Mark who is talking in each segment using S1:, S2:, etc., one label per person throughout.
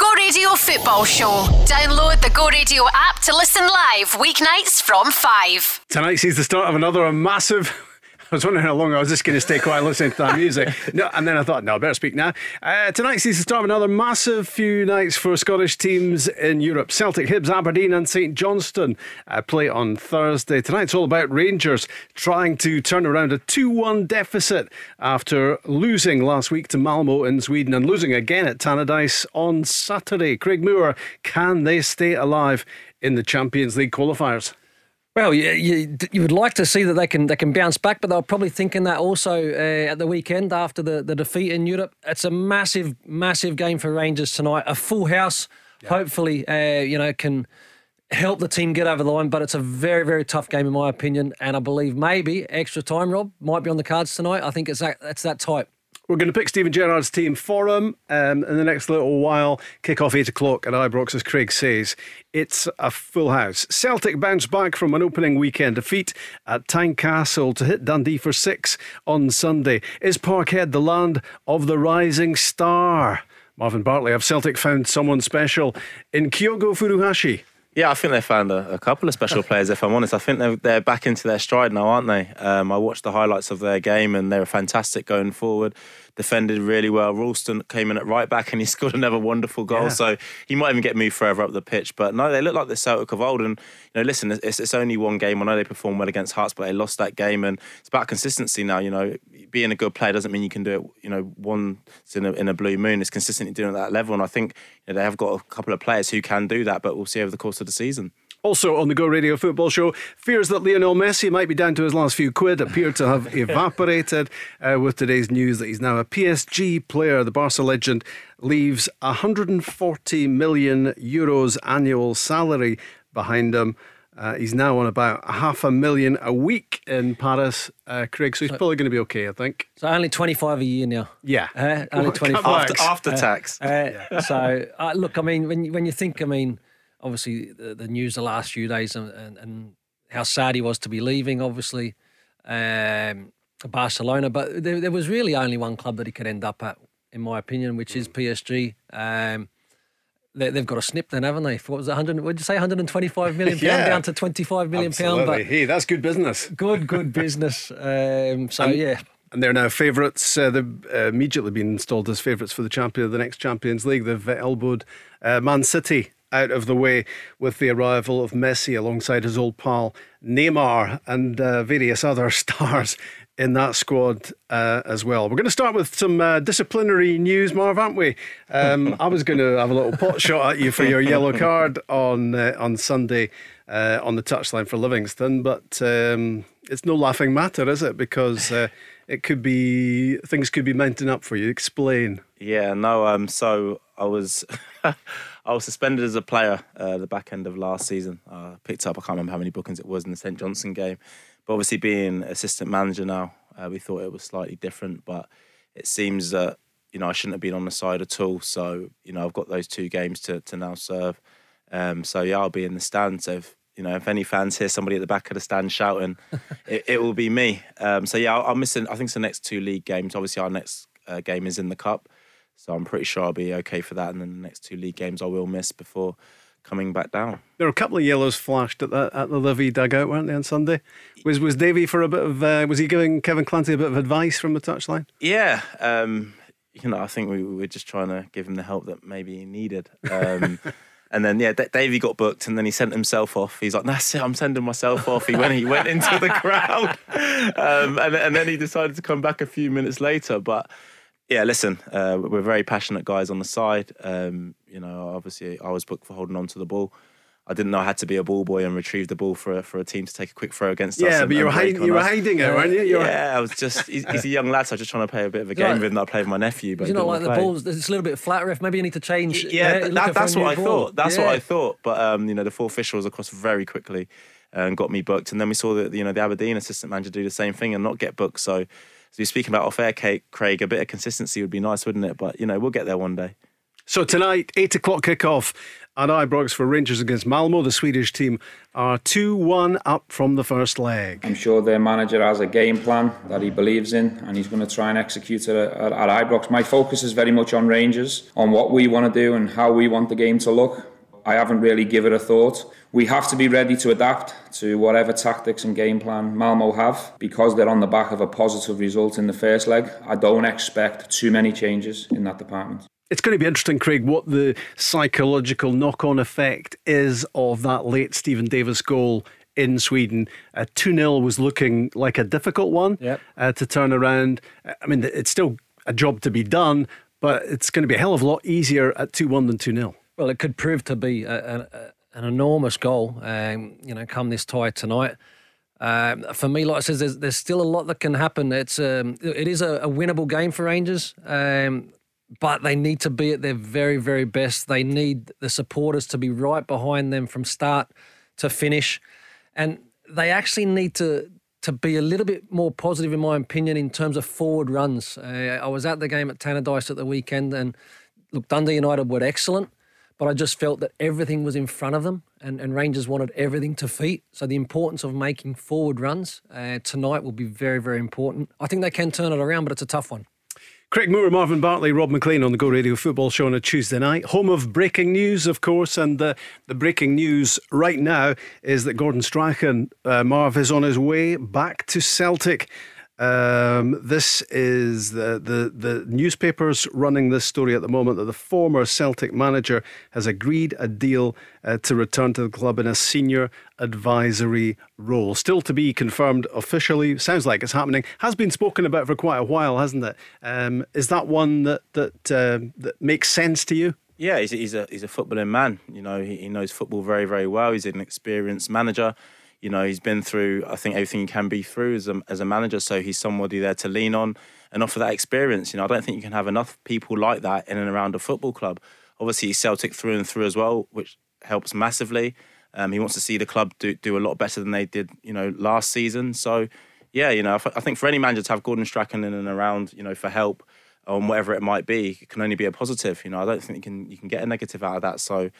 S1: Go Radio Football Show. Download the Go Radio app to listen live weeknights from 5.
S2: Tonight sees the start of another massive I was wondering how long I was just going to stay quiet listening to that music. No, and then I thought, no, I better speak now. Uh, tonight sees the start of another massive few nights for Scottish teams in Europe. Celtic, Hibs, Aberdeen, and St Johnstone uh, play on Thursday. Tonight's all about Rangers trying to turn around a 2 1 deficit after losing last week to Malmo in Sweden and losing again at Tannadice on Saturday. Craig Moore, can they stay alive in the Champions League qualifiers?
S3: Well, you, you, you, would like to see that they can they can bounce back, but they're probably thinking that also uh, at the weekend after the, the defeat in Europe. It's a massive, massive game for Rangers tonight. A full house, yeah. hopefully, uh, you know, can help the team get over the line. But it's a very, very tough game in my opinion, and I believe maybe extra time, Rob, might be on the cards tonight. I think it's that it's that type.
S2: We're going to pick Steven Gerrard's team for him um, in the next little while. Kick off 8 o'clock at Ibrox, as Craig says. It's a full house. Celtic bounce back from an opening weekend defeat at Tynecastle to hit Dundee for six on Sunday. Is Parkhead the land of the rising star? Marvin Bartley, have Celtic found someone special in Kyogo Furuhashi?
S4: Yeah, I think they found a, a, couple of special players. If I'm honest, I think they're, they're back into their stride now, aren't they? Um, I watched the highlights of their game, and they were fantastic going forward defended really well. Ralston came in at right back and he scored another wonderful goal. Yeah. So he might even get moved further up the pitch. But no, they look like the Celtic of old. And you know, listen, it's, it's only one game. I know they performed well against Hearts, but they lost that game. And it's about consistency now. You know, being a good player doesn't mean you can do it. You know, once in a, in a blue moon. It's consistently doing it at that level. And I think you know, they have got a couple of players who can do that. But we'll see over the course of the season.
S2: Also on the Go Radio Football Show, fears that Lionel Messi might be down to his last few quid appear to have evaporated uh, with today's news that he's now a PSG player. The Barca legend leaves 140 million euros annual salary behind him. Uh, he's now on about half a million a week in Paris, uh, Craig. So he's so, probably going to be okay, I think.
S3: So only twenty five a year now.
S2: Yeah,
S3: uh, only twenty
S4: five after, after, tax.
S3: Uh, yeah. So uh, look, I mean, when when you think, I mean obviously the, the news the last few days and, and, and, how sad he was to be leaving, obviously, um, Barcelona. But there, there, was really only one club that he could end up at, in my opinion, which is PSG. Um, they, have got a snip then, haven't they? What was it, 100? Would you say 125 million pound yeah, down to 25 million pound?
S2: But hey, that's good business.
S3: Good, good business. Um, so
S2: and,
S3: yeah.
S2: And they're now favourites. Uh, they've uh, immediately been installed as favourites for the champion of the next Champions League. They've elbowed uh, Man City out of the way with the arrival of Messi alongside his old pal Neymar and uh, various other stars in that squad uh, as well. We're going to start with some uh, disciplinary news, Marv, aren't we? Um, I was going to have a little pot shot at you for your yellow card on uh, on Sunday uh, on the touchline for Livingston, but um, it's no laughing matter, is it? Because uh, it could be things could be mounting up for you. Explain.
S4: Yeah, no. Um, so I was. was suspended as a player uh, the back end of last season. I picked up, I can't remember how many bookings it was in the St Johnstone game. But obviously, being assistant manager now, uh, we thought it was slightly different. But it seems that, you know, I shouldn't have been on the side at all. So, you know, I've got those two games to, to now serve. Um, so, yeah, I'll be in the stands. So, if, you know, if any fans hear somebody at the back of the stand shouting, it, it, will be me. Um, so, yeah, i am missing, I think it's the next two league games. Obviously, our next uh, game is in the Cup. So I'm pretty sure I'll be okay for that. And then the next two league games I will miss before coming back down.
S2: There were a couple of yellows flashed at the at the Livy dugout, weren't they, on Sunday? Was was Davy for a bit of uh, was he giving Kevin Clancy a bit of advice from the touchline?
S4: Yeah. Um, you know, I think we, we were just trying to give him the help that maybe he needed. Um, and then yeah, D- Davy got booked, and then he sent himself off. He's like, "That's it, I'm sending myself off." He went, he went into the crowd, um, and, and then he decided to come back a few minutes later. But yeah, listen, uh, we're very passionate guys on the side. Um, you know, obviously, I was booked for holding on to the ball. I didn't know I had to be a ball boy and retrieve the ball for a, for a team to take a quick throw against
S2: yeah,
S4: us.
S2: Yeah, but you were, hiding, you were hiding it, weren't you? you
S4: yeah, I was just, he's, he's, a young lad, so I was just trying to play a bit of a game with him that I played with my nephew. But
S3: you know, like the balls, it's a little bit flat, ref. Maybe you need to change.
S4: Yeah, that, that's what I ball. thought. That's yeah. what I thought. But, um, you know, the four officials across very quickly and got me booked. And then we saw that, you know, the Aberdeen assistant manager do the same thing and not get booked. So, so you're speaking about off air, Craig. A bit of consistency would be nice, wouldn't it? But you know, we'll get there one day.
S2: So tonight, 8 o'clock kickoff at Ibrox for Rangers against Malmo. The Swedish team are 2 1 up from the first leg.
S5: I'm sure their manager has a game plan that he believes in and he's going to try and execute it at, at Ibrox. My focus is very much on Rangers, on what we want to do and how we want the game to look. I haven't really given it a thought. We have to be ready to adapt to whatever tactics and game plan Malmo have because they're on the back of a positive result in the first leg. I don't expect too many changes in that department.
S2: It's going to be interesting, Craig, what the psychological knock on effect is of that late Steven Davis goal in Sweden. Uh, 2 uh, 0 was looking like a difficult one
S3: yep.
S2: uh, to turn around. I mean, it's still a job to be done, but it's going to be a hell of a lot easier at 2 1 than 2 0.
S3: Well, it could prove to be a, a, an enormous goal, um, you know, come this tie tonight. Um, for me, like I said, there's, there's still a lot that can happen. It's um, it is a, a winnable game for Rangers. Um, but they need to be at their very, very best. They need the supporters to be right behind them from start to finish. And they actually need to to be a little bit more positive, in my opinion, in terms of forward runs. Uh, I was at the game at Tannadice at the weekend, and look, Dundee United were excellent, but I just felt that everything was in front of them, and, and Rangers wanted everything to feet. So the importance of making forward runs uh, tonight will be very, very important. I think they can turn it around, but it's a tough one.
S2: Craig Moore, Marvin Bartley, Rob Maclean on the Go Radio Football Show on a Tuesday night. Home of breaking news, of course, and the, the breaking news right now is that Gordon Strachan, uh, Marv, is on his way back to Celtic. Um, this is the, the, the newspapers running this story at the moment that the former Celtic manager has agreed a deal uh, to return to the club in a senior advisory role. Still to be confirmed officially. Sounds like it's happening. Has been spoken about for quite a while, hasn't it? Um, is that one that that uh, that makes sense to you?
S4: Yeah, he's, he's a he's a footballing man. You know, he, he knows football very very well. He's an experienced manager you know, he's been through, I think, everything he can be through as a, as a manager. So he's somebody there to lean on and offer that experience. You know, I don't think you can have enough people like that in and around a football club. Obviously, Celtic through and through as well, which helps massively. Um, he wants to see the club do, do a lot better than they did, you know, last season. So, yeah, you know, I think for any manager to have Gordon Strachan in and around, you know, for help on whatever it might be, it can only be a positive. You know, I don't think you can you can get a negative out of that. So,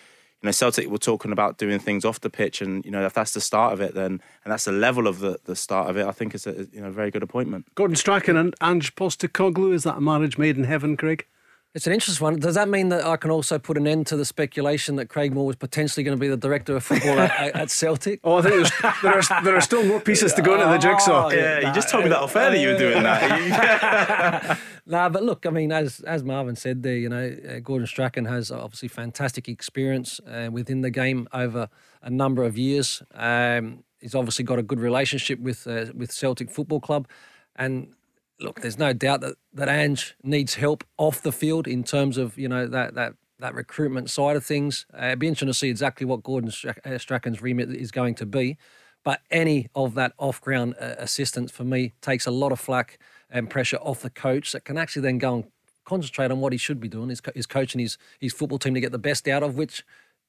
S4: you know, Celtic were talking about doing things off the pitch, and you know, if that's the start of it, then and that's the level of the, the start of it, I think it's a you know very good appointment.
S2: Gordon Strachan and Ange Postecoglou is that a marriage made in heaven, Craig?
S3: It's an interesting one. Does that mean that I can also put an end to the speculation that Craig Moore was potentially going to be the director of football at, at, Celtic?
S2: Oh, I think there are, there are still more pieces to go into the jigsaw.
S4: Oh, yeah, you just told me that off air that you were doing that.
S3: nah, but look, I mean, as as Marvin said there, you know, uh, Gordon Strachan has obviously fantastic experience uh, within the game over a number of years. Um, he's obviously got a good relationship with uh, with Celtic Football Club, and look, there's no doubt that, that Ange needs help off the field in terms of, you know, that that that recruitment side of things. Uh, it'd be interesting to see exactly what Gordon uh, Strachan's remit is going to be. But any of that off ground uh, assistance for me takes a lot of flack and pressure off the coach that can actually then go and concentrate on what he should be doing, is, coaching his, his football team to get the best out of, which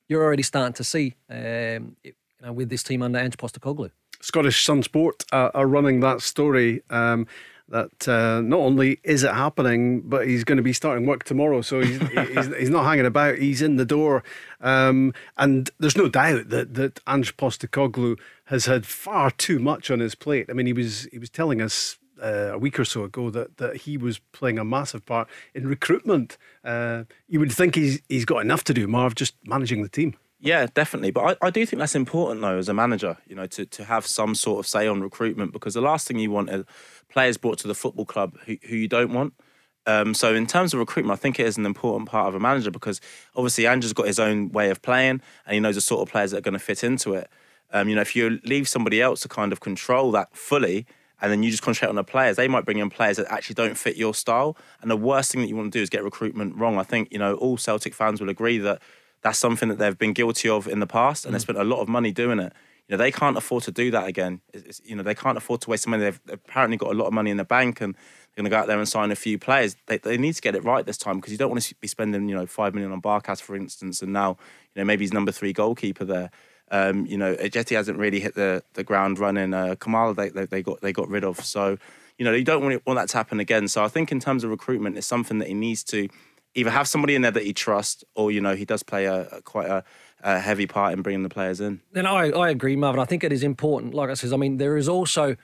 S3: you're already starting to see um, you know, with this team under Ange Postecoglou.
S2: Scottish Sun Sport uh, are running that story. Um, that uh, not only is it happening, but he's going to be starting work tomorrow. So he's, he's, he's, not hanging about. He's in the door. Um, and there's no doubt that, that Ange Postecoglou has had far too much on his plate. I mean, he was he was telling us uh, a week or so ago that, that he was playing a massive part in recruitment. Uh, you would think he's he's got enough to do, Marv, just managing the team.
S4: Yeah, definitely. But I, I do think that's important though as a manager, you know, to, to have some sort of say on recruitment because the last thing you want is players brought to the football club who, who you don't want. Um, so in terms of recruitment, I think it is an important part of a manager because obviously Andrew's got his own way of playing and he knows the sort of players that are going to fit into it. Um, you know, if you leave somebody else to kind of control that fully, and then you just concentrate on the players, they might bring in players that actually don't fit your style. And the worst thing that you want to do is get recruitment wrong. I think you know all Celtic fans will agree that that's something that they've been guilty of in the past, and mm. they spent a lot of money doing it. You know, they can't afford to do that again. It's, you know, they can't afford to waste money. They've apparently got a lot of money in the bank, and they're going to go out there and sign a few players. They, they need to get it right this time because you don't want to be spending, you know, five million on Barkas, for instance, and now, you know, maybe he's number three goalkeeper there. Um, you know, Ajeti hasn't really hit the, the ground running. Uh, Klimala, they, they, they got they got rid of. So, you know, you don't want, want that to happen again. So I think in terms of recruitment, it's something that he needs to either have somebody in there that he trusts, or you know he does play a, a quite a, a, heavy part in bringing the players in.
S3: And I, I agree, Marvin. I think it is important. Like I says, I mean there is also.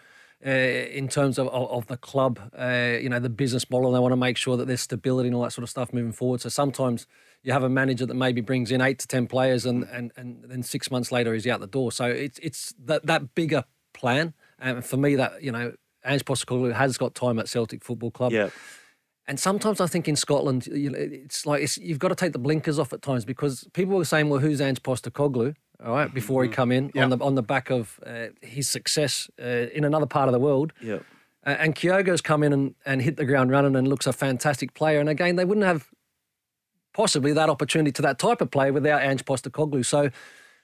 S3: Uh, in terms of, of, of the club, uh, you know, the business model, they want to make sure that there's stability and all that sort of stuff moving forward. So sometimes you have a manager that maybe brings in eight to ten players, and and, and then six months later he's out the door. So it's it's that that bigger plan, and for me, that you know, Ange Postecoglou has got time at Celtic Football Club.
S4: Yeah.
S3: And sometimes I think in Scotland, you know, it's like it's, you've got to take the blinkers off at times because people were saying, "Well, who's Ange Postecoglou?" All right, before he mm-hmm. come in yep. on the on the back of uh, his success uh, in another part of the world.
S4: Yeah.
S3: Uh, and Kyogo's come in and, and hit the ground running and looks a fantastic player. And again, they wouldn't have possibly that opportunity to that type of play without Ange Postecoglou. So,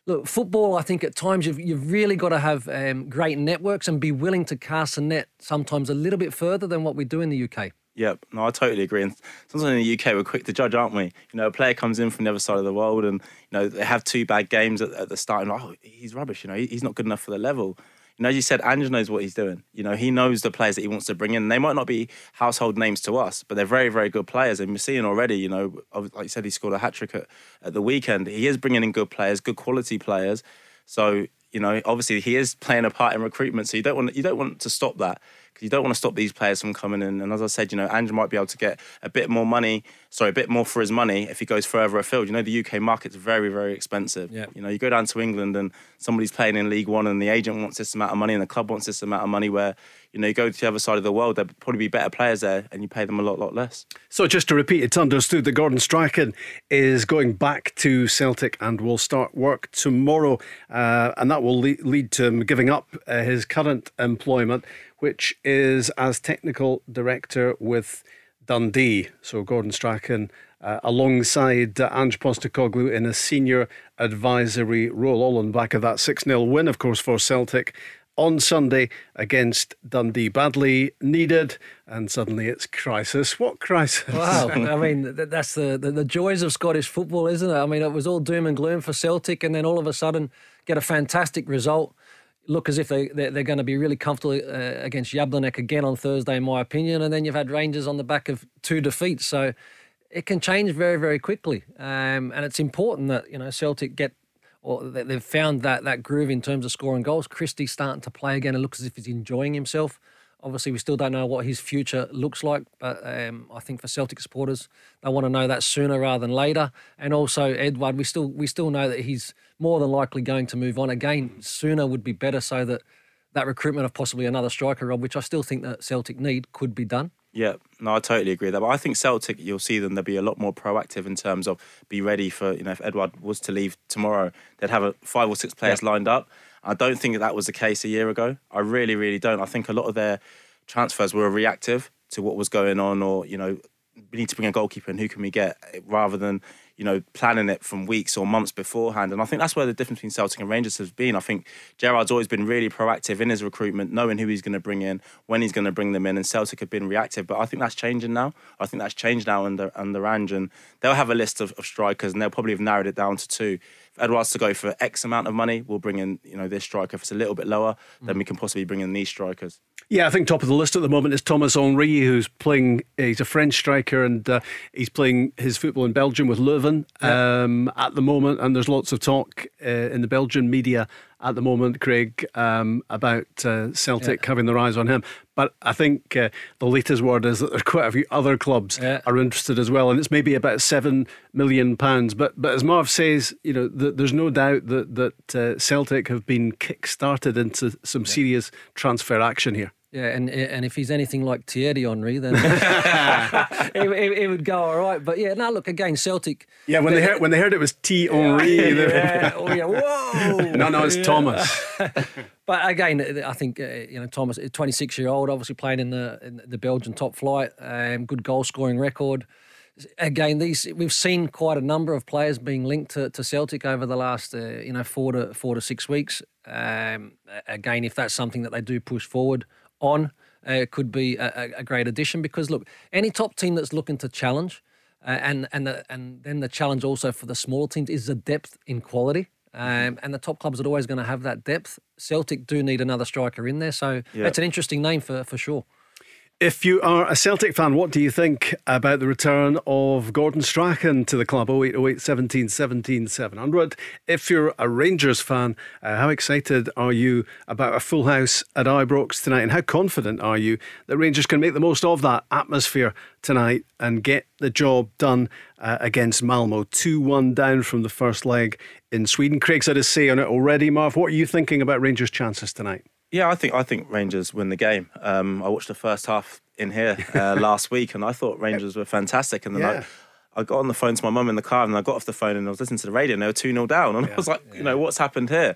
S3: look, football, I think at times you've, you've really got to have um, great networks and be willing to cast a net sometimes a little bit further than what we do in the UK.
S4: Yep, no, I totally agree. And sometimes in the UK, we're quick to judge, aren't we? You know, a player comes in from the other side of the world, and you know they have two bad games at, at the start, and oh, he's rubbish. You know, he's not good enough for the level. You know, as you said, Ange knows what he's doing. You know, he knows the players that he wants to bring in. They might not be household names to us, but they're very, very good players. And we're seeing already, you know, like you said, he scored a hat trick at, at the weekend. He is bringing in good players, good quality players. So, you know, obviously he is playing a part in recruitment. So you don't want you don't want to stop that because you don't want to stop these players from coming in. And as I said, you know, Andrew might be able to get a bit more money, sorry, a bit more for his money if he goes further afield. You know, the UK market's very, very expensive.
S3: Yeah.
S4: You know, you go down to England and somebody's playing in League One and the agent wants this amount of money and the club wants this amount of money where you know, you go to the other side of the world, there'd probably be better players there and you pay them a lot, lot less.
S2: So, just to repeat, it's understood that Gordon Strachan is going back to Celtic and will start work tomorrow. Uh, and that will lead to him giving up uh, his current employment which is as technical director with Dundee. So Gordon Strachan uh, alongside uh, Ange Postecoglou in a senior advisory role, all on the back of that 6 0 win, of course, for Celtic on Sunday against Dundee. Badly needed, and suddenly it's crisis. What crisis?
S3: Wow. I mean, that's the, the, the, joys of Scottish football, isn't it? I mean, it was all doom and gloom for Celtic, and then all of a sudden get a fantastic result look as if they, they're, they're going to be really comfortable uh, against Jablonec again on Thursday, in my opinion. And then you've had Rangers on the back of two defeats. So it can change very, very quickly. Um, and it's important that, you know, Celtic get, or they've found that, that groove in terms of scoring goals. Christie's starting to play again and looks as if he's enjoying himself. Obviously, we still don't know what his future looks like, but um, I think for Celtic supporters, they want to know that sooner rather than later. And also, Edouard, we still we still know that he's more than likely going to move on again. Sooner would be better, so that that recruitment of possibly another striker, Rob, which I still think that Celtic need, could be done.
S4: Yeah, no, I totally agree with that. But I think Celtic, you'll see them, they'll be a lot more proactive in terms of be ready for, you know, if Edouard was to leave tomorrow, they'd have a five or six players yeah. lined up. I don't think that was the case a year ago. I really, really don't. I think a lot of their transfers were reactive to what was going on, or you know, we need to bring a goalkeeper and who can we get, rather than you know planning it from weeks or months beforehand. And I think that's where the difference between Celtic and Rangers has been. I think Gerrard's always been really proactive in his recruitment, knowing who he's going to bring in, when he's going to bring them in, and Celtic have been reactive. But I think that's changing now. I think that's changed now under under Ange, and they'll have a list of, of strikers, and they'll probably have narrowed it down to two Edouard's to go for X amount of money, we'll bring in, you know, this striker. If it's a little bit lower, mm. then we can possibly bring in these strikers.
S2: Yeah, I think top of the list at the moment is Thomas Henry, who's playing. He's a French striker, and uh, he's playing his football in Belgium with Leuven yeah. um, at the moment. And there's lots of talk uh, in the Belgian media at the moment, Craig, um, about uh, Celtic yeah. having their eyes on him. But I think uh, the latest word is that there are quite a few other clubs yeah. are interested as well, and it's maybe about seven million pounds. But but as Marv says, you know, the, there's no doubt that that uh, Celtic have been kick-started into some yeah. serious transfer action here.
S3: Yeah, and and if he's anything like Thierry Henry, then it, it, it, would go all right. But yeah, now look again, Celtic.
S2: Yeah, when they, they heard when they heard it was T Henry.
S3: Yeah, oh yeah, whoa.
S2: no, no, it's yeah. Thomas.
S3: but again, I think uh, you know Thomas, 26 year old, obviously playing in the in the Belgian top flight, um, good goal scoring record. Again, these we've seen quite a number of players being linked to, to Celtic over the last uh, you know four to four to six weeks. Um, again, if that's something that they do push forward on uh, could be a, a, great addition because look, any top team that's looking to challenge, uh, and and the, and then the challenge also for the smaller teams is the depth in quality. Um, and the top clubs are always going to have that depth. Celtic do need another striker in there, so yeah. that's an interesting name for for sure.
S2: If you are a Celtic fan, what do you think about the return of Gordon Strachan to the club 0808 17 17 700? If you're a Rangers fan, uh, how excited are you about a full house at Ibrox tonight? And how confident are you that Rangers can make the most of that atmosphere tonight and get the job done uh, against Malmo? 2 1 down from the first leg in Sweden. Craig's had a say on it already. Marv, what are you thinking about Rangers' chances tonight?
S4: Yeah, I think I think Rangers win the game. Um, I watched the first half in here uh, last week, and I thought Rangers were fantastic. And then yeah. I, I got on the phone to my mum in the car, and I got off the phone and I was listening to the radio, and they were two 0 down, and yeah. I was like, yeah. you know, what's happened here?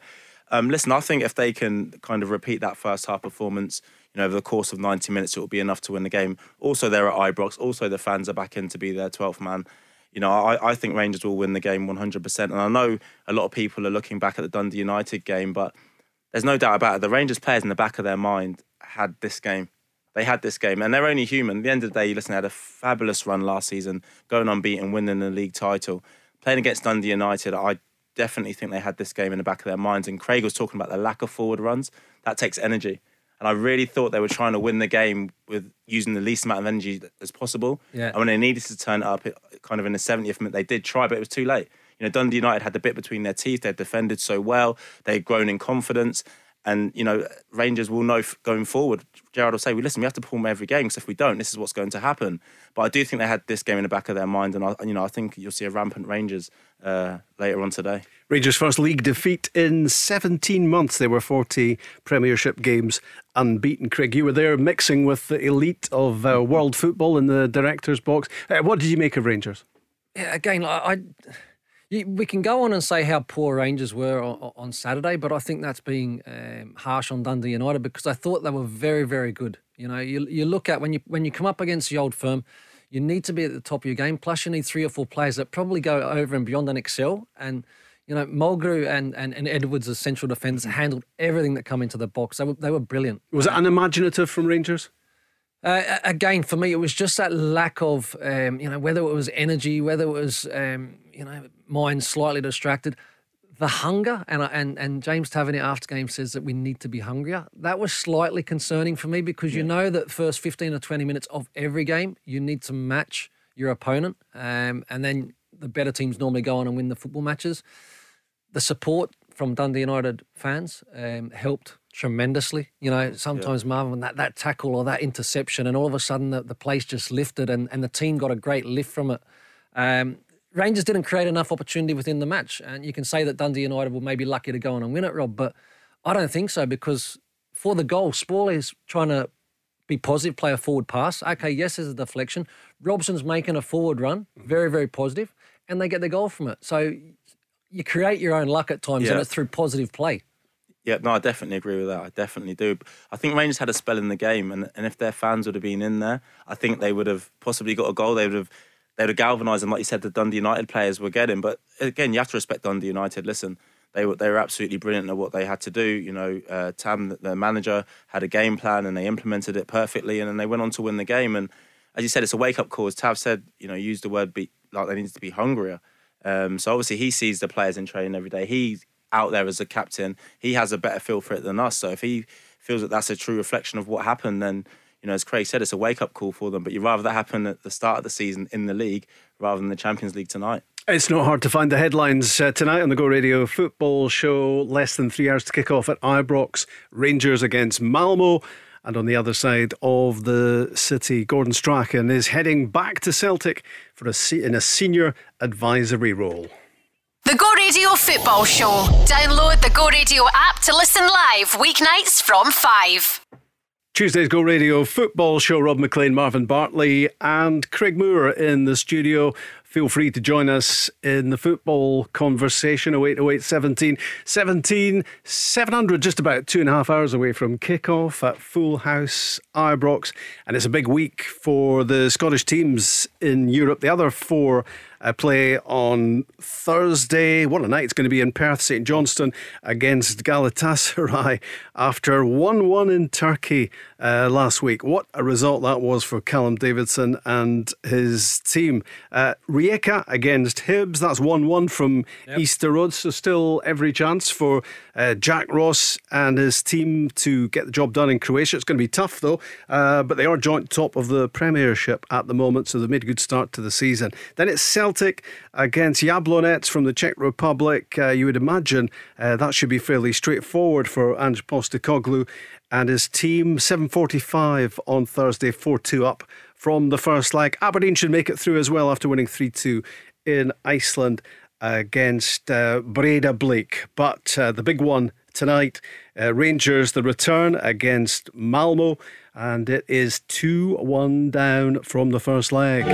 S4: Um, listen, I think if they can kind of repeat that first half performance, you know, over the course of 90 minutes, it will be enough to win the game. Also, they're at Ibrox. Also, the fans are back in to be their 12th man. You know, I, I think Rangers will win the game 100%. And I know a lot of people are looking back at the Dundee United game, but there's no doubt about it. The Rangers players in the back of their mind had this game. They had this game, and they're only human. At the end of the day, listen, they had a fabulous run last season, going unbeaten, winning the league title. Playing against Dundee United, I definitely think they had this game in the back of their minds. And Craig was talking about the lack of forward runs. That takes energy. And I really thought they were trying to win the game with using the least amount of energy as possible. Yeah. And when they needed to turn it up, it, kind of in the 70th minute, they did try, but it was too late. You know, Dundee United had the bit between their teeth. They'd defended so well. They'd grown in confidence. And, you know, Rangers will know going forward. Gerrard will say, well, listen, we have to perform every game because if we don't, this is what's going to happen. But I do think they had this game in the back of their mind. And, I, you know, I think you'll see a rampant Rangers uh, later on today.
S2: Rangers' first league defeat in 17 months. There were 40 Premiership games unbeaten. Craig, you were there mixing with the elite of uh, world football in the director's box. Uh, what did you make of Rangers?
S3: Yeah, again, I, I we can go on and say how poor Rangers were on, Saturday, but I think that's being um, harsh on Dundee United because I thought they were very, very good. You know, you, you look at when you when you come up against the old firm, you need to be at the top of your game. Plus, you need three or four players that probably go over and beyond and excel. And you know, Mulgrew and, and, and Edwards as central defenders handled everything that come into the box. They were, they were brilliant.
S2: Was it unimaginative from Rangers?
S3: Uh, again, for me, it was just that lack of, um, you know, whether it was energy, whether it was, um, you know, mind slightly distracted, the hunger, and and and James Tavernier after game says that we need to be hungrier. That was slightly concerning for me because yeah. you know that first fifteen or twenty minutes of every game, you need to match your opponent, um, and then the better teams normally go on and win the football matches. The support from Dundee United fans um, helped tremendously. You know, sometimes yeah. Marvin, that, that tackle or that interception, and all of a sudden the, the place just lifted and, and the team got a great lift from it. Um, Rangers didn't create enough opportunity within the match. And you can say that Dundee United were maybe lucky to go on and win it, Rob, but I don't think so because for the goal, Spall is trying to be positive, play a forward pass. Okay, yes, there's a deflection. Robson's making a forward run, very, very positive, and they get the goal from it. So you create your own luck at times, yeah. and it's through positive play.
S4: Yeah, no, I definitely agree with that. I definitely do. I think Rangers had a spell in the game, and, and if their fans would have been in there, I think they would have possibly got a goal. They would have they would have galvanised them, like you said, the Dundee United players were getting. But again, you have to respect Dundee United. Listen, they were they were absolutely brilliant at what they had to do. You know, uh, Tam, the manager, had a game plan and they implemented it perfectly, and then they went on to win the game. And as you said, it's a wake up call. As Tav said, you know, use the word be like they needed to be hungrier. Um, so obviously he sees the players in training every day. He out there as a captain, he has a better feel for it than us. So if he feels that that's a true reflection of what happened, then you know, as Craig said, it's a wake up call for them. But you'd rather that happen at the start of the season in the league rather than the Champions League tonight.
S2: It's not hard to find the headlines uh, tonight on the Go Radio football show. Less than three hours to kick off at Ibrox. Rangers against Malmo. And on the other side of the city, Gordon Strachan is heading back to Celtic for a in a senior advisory role.
S1: The Go Radio Football Show. Download the Go Radio app to listen live weeknights from 5.
S2: Tuesday's Go Radio football show. Rob Maclean, Marvin Bartley, and Craig Moore in the studio. Feel free to join us in the football conversation 0808 17 17 700, just about two and a half hours away from kickoff at Full House Ibrox. And it's a big week for the Scottish teams in Europe. The other four uh, play on Thursday. What a night it's going to be in Perth, St Johnstone against Galatasaray after 1 1 in Turkey uh, last week. What a result that was for Callum Davidson and his team. Uh, Rijeka against Hibs, that's 1 1 from yep. Easter Road, so still every chance for uh, Jack Ross and his team to get the job done in Croatia. It's going to be tough though, uh, but they are joint top of the Premiership at the moment, so they've made a good start to the season. Then it's Celtic against Jablonec from the Czech Republic. Uh, you would imagine uh, that should be fairly straightforward for Ange Postecoglou and his team. 7.45 on Thursday, 4-2 up from the first leg. Aberdeen should make it through as well after winning 3-2 in Iceland against uh, Breiðablik. But uh, the big one tonight, uh, Rangers, the return against Malmo, and it is 2 1 down from the first leg.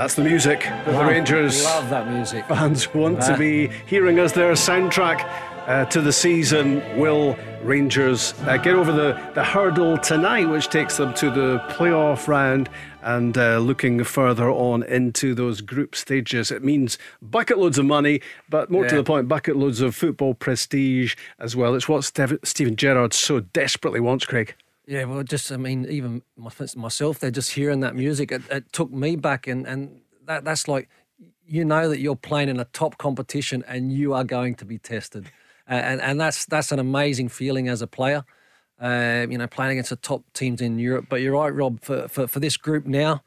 S2: That's the music that wow. the Rangers
S3: love that music.
S2: fans want to be hearing as their soundtrack uh, to the season. Will Rangers uh, get over the, the hurdle tonight, which takes them to the playoff round and uh, looking further on into those group stages? It means bucket loads of money, but more yeah. to the point, bucket loads of football prestige as well. It's what Steven Gerrard so desperately wants, Craig.
S3: Yeah, well, just I mean, even myself, they're just hearing that music. It, it took me back, and and that that's like you know that you're playing in a top competition and you are going to be tested and and that's that's an amazing feeling as a player. Uh, you know, playing against the top teams in Europe. But you're right, Rob. For for, for this group now,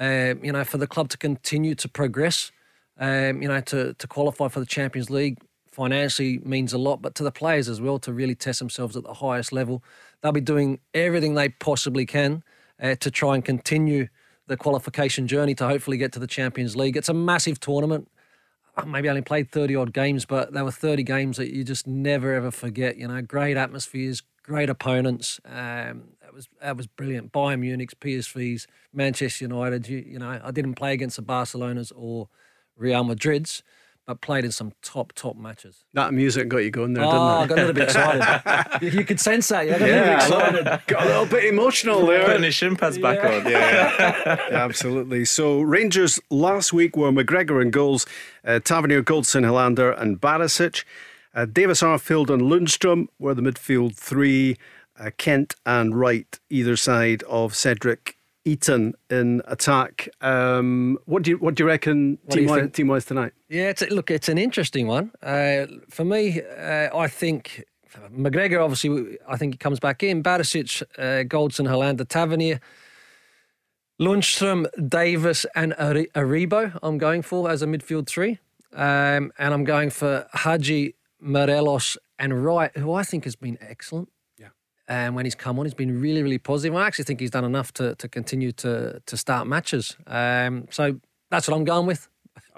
S3: uh, you know, for the club to continue to progress, um, you know, to to qualify for the Champions League financially means a lot, but to the players as well to really test themselves at the highest level. They'll be doing everything they possibly can uh, to try and continue the qualification journey to hopefully get to the Champions League. It's a massive tournament maybe only played 30 odd games, but there were 30 games that you just never ever forget. You know, great atmospheres, great opponents. Um, that was that was brilliant. Bayern Munich, PSVs, Manchester United. You, you know, I didn't play against the Barcelonas or Real Madrids, but played in some top, top matches.
S2: That music got you going there,
S3: oh,
S2: didn't it?
S3: I got a little bit excited. you, could sense that. Yeah, I got yeah, a little excited.
S2: Got a little bit emotional there.
S4: Putting his shin pads back
S2: yeah.
S4: on. Yeah.
S2: yeah. absolutely. So Rangers last week were McGregor in goals, uh, Tavernier, Goldson, Helander and Barisic. Uh, Davis, Arfield and Lundstrom were the midfield three. Uh, Kent and Wright either side of Cedric Itten in attack. Um, what do you what do you reckon team wise, team wise tonight?
S3: Yeah, it's, look, it's an interesting one. Uh, for me, uh, I think McGregor obviously I think he comes back in. Barisic, uh, Goldson, Helander, Tavernier. Lundstrom, Davis, and Aribo. I'm going for as a midfield three, um, and I'm going for Hagi, Morelos, and Wright, who I think has been excellent um, when he's come on. He's been really, really positive. I actually think he's done enough to to continue to to start matches. Um, so that's what I'm going with.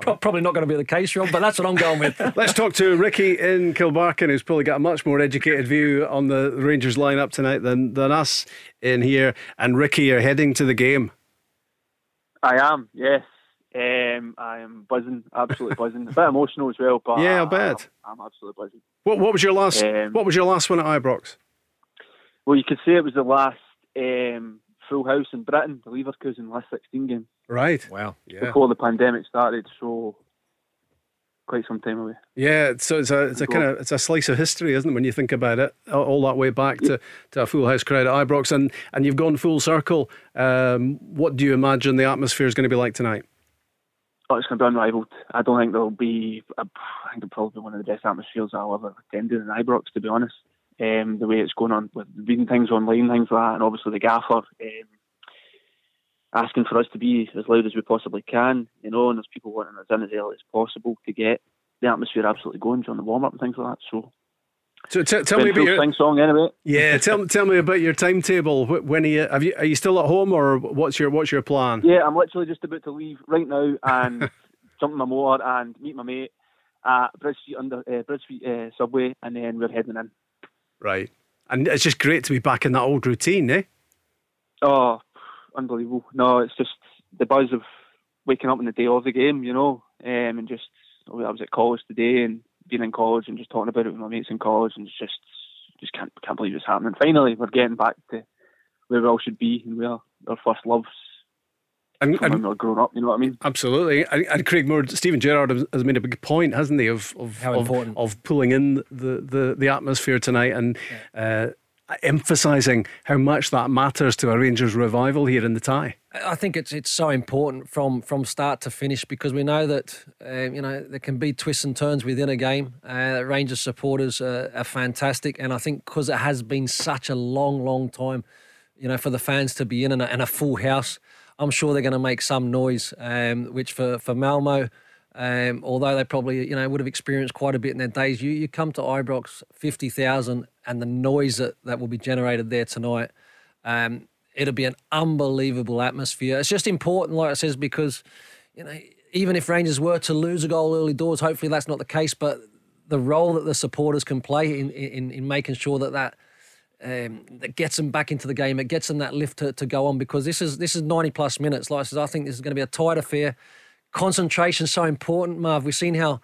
S3: Probably not going to be the case, Rob, but that's what I'm going with.
S2: Let's talk to Ricky in Kilbarchan, who's probably got a much more educated view on the Rangers lineup tonight than, than us in here. And Ricky, you're heading to the game.
S6: I am, yes. Um, I am buzzing, absolutely buzzing. A bit emotional as well, but
S2: yeah, I bet.
S6: I'm, I'm absolutely buzzing.
S2: What, what was your last? Um, what was your last one at Ibrox?
S6: Well, you could say it was the last um, full house in Britain, the Leverkusen the last 16 game.
S2: Right.
S3: Wow.
S6: Yeah. Before the pandemic started, so quite some time away.
S2: Yeah, so it's a it's a kind of it's a slice of history, isn't it? When you think about it, all that way back to, to a full house crowd at Ibrox, and and you've gone full circle. Um, what do you imagine the atmosphere is going to be like tonight?
S6: Oh, it's going to be unrivaled. I don't think there'll be. I think it'll probably be one of the best atmospheres I'll ever attended in Ibrox, to be honest um, the way it's going on with reading things online, things like that, and obviously the gaffer um, asking for us to be as loud as we possibly can, you know, and there's people wanting us in as early as possible to get the atmosphere absolutely going during the warm up and things like that. So.
S2: So t- tell me about your
S6: sing song anyway.
S2: Yeah, tell tell me about your timetable. When are you? Have you? Are you still at home, or what's your what's your plan?
S6: Yeah, I'm literally just about to leave right now and jump in my motor and meet my mate at Bridge Street under uh, Bridge Street uh, subway, and then we're heading in.
S2: Right. And it's just great to be back in that old routine, eh?
S6: Oh, unbelievable. No, it's just the buzz of waking up on the day of the game, you know, um, and just, I was at college today and being in college and just talking about it with my mates in college and just, just can't, can't believe it's happening. Finally, we're getting back to where we all should be and where our first loves and, and when grown up. You know what I mean?
S2: Absolutely. And, and Craig Moore, Steven Gerrard has made a big point, hasn't he, of of
S3: How
S2: of, of pulling in the, the, the atmosphere tonight and uh, emphasising how much that matters to a Rangers revival here in the tie.
S3: I think it's it's so important from from start to finish because we know that uh, you know there can be twists and turns within a game. Uh, Rangers supporters uh, are fantastic, and I think because it has been such a long, long time, you know, for the fans to be in and a, and a full house, I'm sure they're going to make some noise. Um, which for for Malmo. Um, although they probably, you know, would have experienced quite a bit in their days, you you come to Ibrox, fifty thousand, and the noise that, that will be generated there tonight, um, it'll be an unbelievable atmosphere. It's just important, like I says, because you know even if Rangers were to lose a goal early doors, hopefully that's not the case. But the role that the supporters can play in in, in making sure that that um, that gets them back into the game, it gets them that lift to, to go on because this is this is ninety plus minutes. Like I says, I think this is going to be a tight affair. Concentration so important, Marv. We've seen how.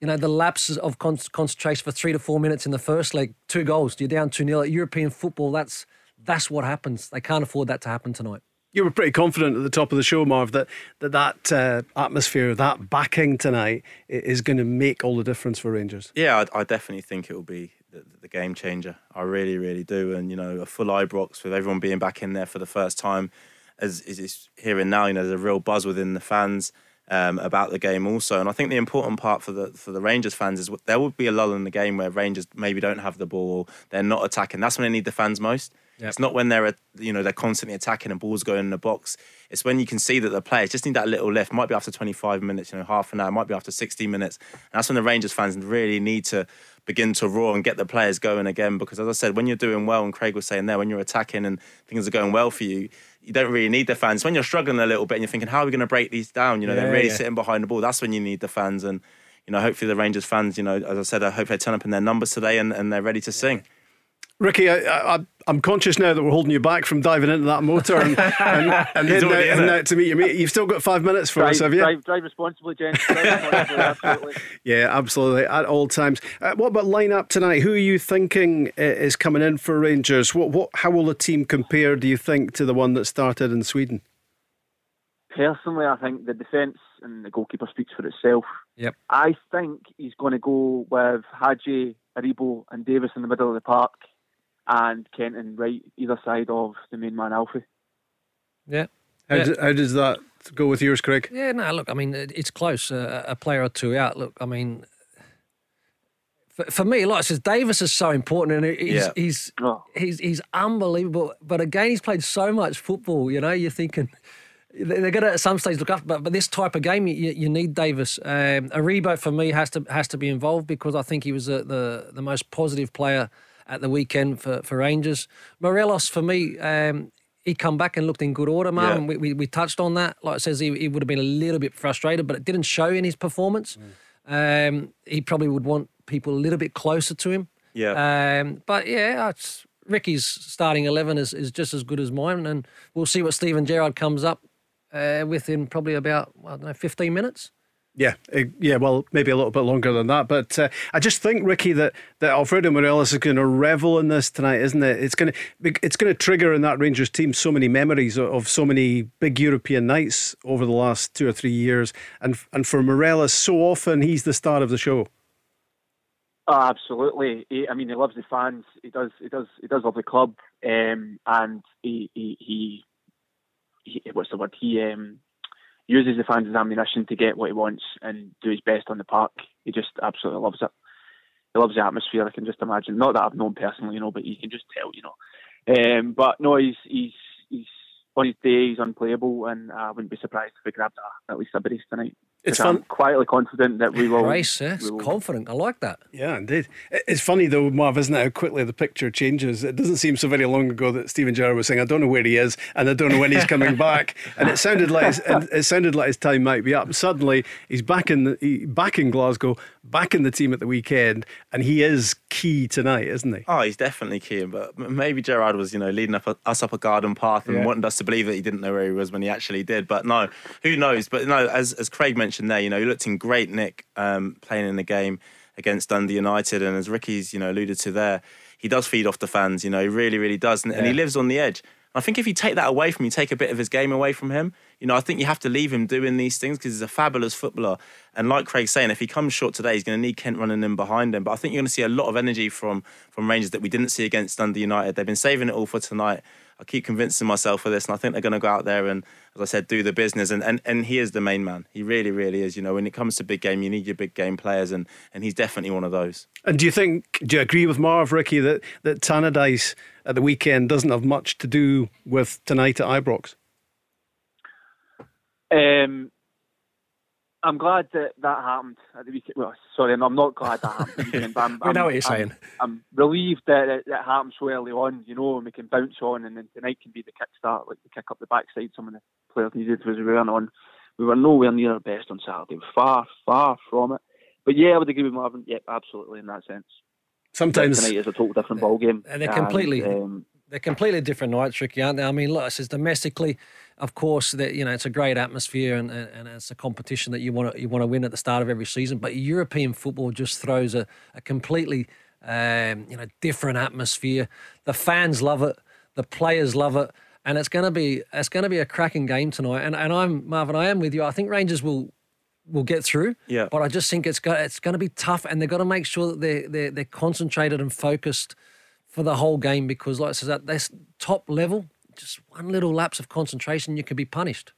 S3: You know, the lapses of con- concentration for three to four minutes in the first leg, two goals, you're down 2 0. European football, that's that's what happens. They can't afford that to happen tonight.
S2: You were pretty confident at the top of the show, Marv, that that, that uh, atmosphere, that backing tonight is going to make all the difference for Rangers.
S4: Yeah, I, I definitely think it will be the, the, game changer. I really, really do. And, you know, a full Ibrox with everyone being back in there for the first time, as is here and now, you know, there's a real buzz within the fans um, about the game also. And I think the important part for the for the Rangers fans is there will be a lull in the game where Rangers maybe don't have the ball, or they're not attacking. That's when they need the fans most. Yep. It's not when they're you know they're constantly attacking and balls going in the box. It's when you can see that the players just need that little lift. Might be after 25 minutes, you know, half an hour. Might be after 60 minutes. And that's when the Rangers fans really need to begin to roar and get the players going again. Because as I said, when you're doing well, and Craig was saying there, when you're attacking and things are going well for you, you don't really need the fans. When you're struggling a little bit and you're thinking, how are we going to break these down? You know, yeah, they're really yeah. sitting behind the ball. That's when you need the fans. And, you know, hopefully the Rangers fans, you know, as I said, I hope they turn up in their numbers today and, and they're ready to sing.
S2: Ricky, I, am conscious now that we're holding you back from diving into that motor and, and, and heading, out, heading out to meet your mate. You've still got five minutes for
S6: drive,
S2: us, have you?
S6: Drive, drive responsibly, James. absolutely.
S2: Yeah, absolutely, at all times. Uh, what about line-up tonight? Who are you thinking uh, is coming in for Rangers? What, what, how will the team compare, do you think, to the one that started in Sweden?
S6: Personally, I think the defence and the goalkeeper speaks for itself.
S3: Yep.
S6: I think he's going to go with Hagi, Aribo, and Davis in the middle of the park and Kent and Wright either side of the main man Alfie.
S3: Yeah.
S2: How,
S3: yeah.
S2: Do, how does that go with yours, Craig?
S3: Yeah, no, look, I mean, it's close. Uh, a player or two out. Look, I mean, for, for me, like I says, Davis is so important, and he's yeah. he's, oh. he's he's unbelievable. But again, he's played so much football. You know, you're thinking they're going to at some stage look up, but but this type of game, you, you need Davis. Um, Aribo for me has to has to be involved because I think he was a, the the most positive player at the weekend for, for Rangers. Morelos, for me, um, he come back and looked in good order, man. Yeah. We, we, we, touched on that. Like I says, he, he, would have been a little bit frustrated, but it didn't show in his performance. Mm. Um, he probably would want people a little bit closer to him.
S4: Yeah.
S3: Um, but yeah, Ricky's starting 11 is, is just as good as mine, and we'll see what Steven Gerrard comes up uh, with in probably about, I don't know, 15 minutes.
S2: Yeah, eh, yeah. Well, maybe a little bit longer than that, but uh, I just think Ricky that, that Alfredo Morelos is going to revel in this tonight, isn't it? It's going to it's going to trigger in that Rangers team so many memories of, so many big European nights over the last two or three years, and and for Morelos, so often he's the star of the show.
S6: Oh, absolutely. He, I mean, he loves the fans. He does. He does. He does love the club, um, and he, he he he what's the word? He um uses the fans as ammunition to get what he wants and do his best on the park. He just absolutely loves it. He loves the atmosphere. I can just imagine. Not that I've known personally, you know, but you can just tell, you know. Um, but no, he's he's he's on his day he's unplayable, and I wouldn't be surprised if we grabbed a, at least a brace tonight.
S2: It's fun.
S6: I'm quietly confident that we will.
S3: Brace, yes, we will. confident. I like that.
S2: Yeah, indeed. It's funny though, Marv, isn't it? How quickly the picture changes. It doesn't seem so very long ago that Steven Gerrard was saying, "I don't know where he is, and I don't know when he's coming back," and it sounded like his, it sounded like his time might be up. Suddenly, he's back in the, he, back in Glasgow, back in the team at the weekend, and he is key tonight, isn't he?
S4: Oh, he's definitely key. But maybe Gerrard was, you know, leading up a, us up a garden path and yeah. wanted us to believe that he didn't know where he was when he actually did. But no, who knows? But no, as as Craig mentioned there, you know, he looked in great nick um, playing in the game against Dundee United, and as Ricky's, you know, alluded to there, he does feed off the fans. You know, he really, really does, and, yeah. and he lives on the edge. I think if you take that away from you, take a bit of his game away from him, you know, I think you have to leave him doing these things because he's a fabulous footballer. And like Craig's saying, if he comes short today, he's going to need Kent running in behind him. But I think you're going to see a lot of energy from from Rangers that we didn't see against Dundee United. They've been saving it all for tonight. I keep convincing myself of this, and I think they're going to go out there and, as I said, do the business. And, and and he is the main man. He really, really is. You know, when it comes to big game, you need your big game players, and and he's definitely one of those.
S2: And do you think? Do you agree with Marv, Ricky, that that Tannadice at the weekend doesn't have much to do with tonight at Ibrox?
S6: Um, I'm glad that that happened at the weekend. Well, sorry, I'm not glad that happened. At the weekend, but I'm,
S3: we know
S6: I'm,
S3: what you're saying.
S6: I'm, I'm relieved that it, it happened so early on, you know, and we can bounce on, and then tonight can be the kickstart, like the kick up the backside. Some of the players needed was we went on. We were nowhere near our best on Saturday. Far, far from it. But yeah, I would agree with Marvin. Yep, absolutely in that sense.
S2: Sometimes
S6: tonight is a total different ball game.
S3: And they're completely,
S6: and, um,
S3: they're completely different nights, Ricky, aren't they? I mean, look, it says domestically, of course, that you know it's a great atmosphere and, and it's a competition that you want to you want to win at the start of every season. But European football just throws a, a completely um, you know different atmosphere. The fans love it, the players love it, and it's going to be it's going to be a cracking game tonight. And and I'm Marvin, I am with you. I think Rangers will will get through.
S4: Yeah.
S3: But I just think it's got it's going to be tough, and they've got to make sure that they they they're concentrated and focused for the whole game because, like I said, at this top level, just one little lapse of concentration, you could be punished.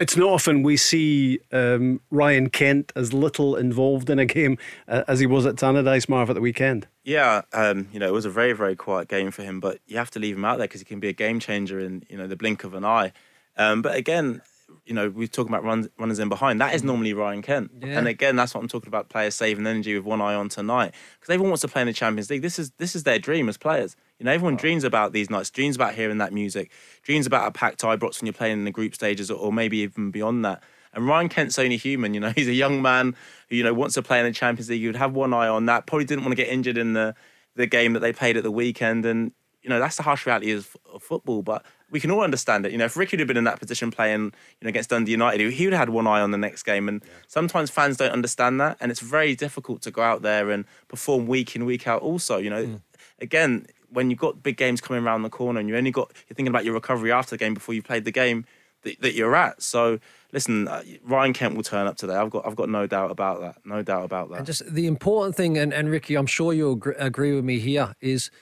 S2: It's not often we see um, Ryan Kent as little involved in a game uh, as he was at Tannadice Marv at the weekend.
S4: Yeah, um, you know, it was a very, very quiet game for him, but you have to leave him out there because he can be a game changer in, you know, the blink of an eye. Um, but again, you know, we're talking about runs, runners in behind. That is mm. normally Ryan Kent.
S3: Yeah.
S4: And again, that's what I'm talking about players saving energy with one eye on tonight. Because everyone wants to play in the Champions League. This is this is their dream as players. You know, everyone dreams about these nights, dreams about hearing that music, dreams about a packed Ibrox when you're playing in the group stages or, or maybe even beyond that. And Ryan Kent's only human, you know, he's a young man who, you know, wants to play in the Champions League. He would have one eye on that. Probably didn't want to get injured in the the game that they played at the weekend. And, you know, that's the harsh reality of, of football. But we can all understand it. You know, if Ricky had been in that position playing, you know, against Dundee United, he would have had one eye on the next game. And sometimes fans don't understand that, and it's very difficult to go out there and perform week in week out. Also, you know, again, when you've got big games coming around the corner, and you only got you're thinking about your recovery after the game before you played the game that, that you're at. So. Listen, uh, Ryan Kent will turn up today. I've got, I've got no doubt about that. No doubt about that.
S3: And just the important thing, and, and Ricky, I'm sure you'll agree with me here, is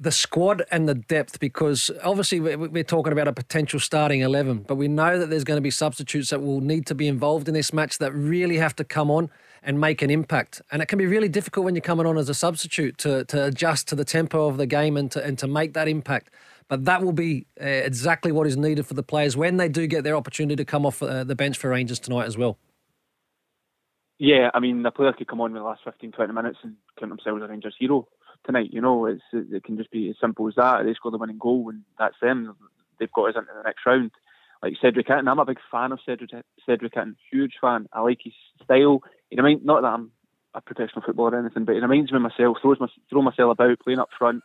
S3: the squad and the depth because obviously we- we're talking about a potential starting 11, but we know that there's going to be substitutes that will need to be involved in this match that really have to come on and make an impact. And it can be really difficult when you're coming on as a substitute to, to adjust to the tempo of the game and to, and to make that impact. But that will be uh, exactly what is needed for the players when they do get their opportunity to come off uh, the bench for Rangers tonight as well.
S6: Yeah, I mean, the player could come on in the last 15, 20 minutes and count themselves a Rangers hero tonight. You know, it's it can just be as simple as that. They score the winning goal, and that's them. They've got us into the next round. Like Cedric Itten, I'm a big fan of Cedric Cedric Itten, huge fan. I like his style. He reminds not that I'm a professional footballer or anything, but he reminds me of myself. Throws my throw myself about, playing up front,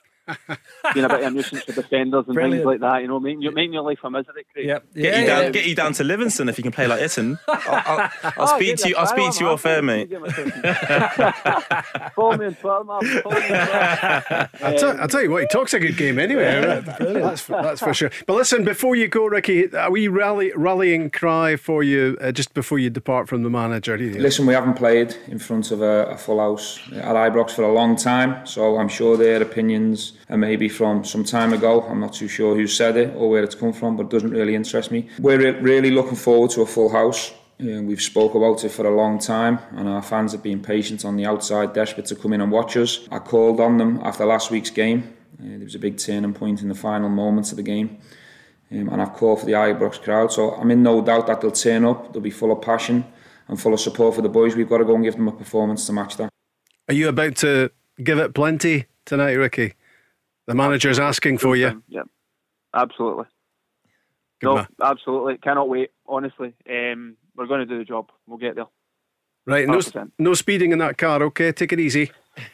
S6: being a bit of a nuisance for defenders and
S3: Brilliant.
S6: things like that. You know, making, your- making your life a misery. Craig.
S3: Yep.
S4: Get,
S3: Yeah,
S4: you
S3: yeah.
S4: down, get you down to Livingston if you can play like Itten. I'll, I'll, I'll
S6: Oh,
S4: speak to you.
S6: the
S4: I'll speak to you
S6: man.
S4: off air, mate.
S6: Get myself- Follow me on Twitter, man. Follow me on Twitter.
S2: I'll, tell, you what, he talks a good game anyway. that's, for, that's for sure. But listen, before you go, Ricky, a wee rally, rallying cry for you uh, just before you depart from the manager. You-
S5: Listen, we haven't played in front of a, a full house at Ibrox for a long time, so I'm sure their opinions are maybe from some time ago. I'm not too sure who said it or where it's come from, but it doesn't really interest me. We're re- really looking forward to a full house. Uh, we've spoke about it for a long time, and our fans have been patient on the outside, desperate to come in and watch us. I called on them after last week's game. Uh, there was a big turning point in the final moments of the game. Um, and I've called for the Ibrox crowd, so I'm in no doubt that they'll turn up. They'll be full of passion and full of support for the boys. We've got to go and give them a performance to match that.
S2: Are you about to give it plenty tonight, Ricky? The manager's asking for you.
S6: Yeah, absolutely.
S2: Good
S6: no,
S2: man.
S6: absolutely. Cannot wait. Honestly, um, we're going to do the job. We'll get there.
S2: Right, no,
S6: 100%.
S2: no speeding in that car, okay? Take it easy.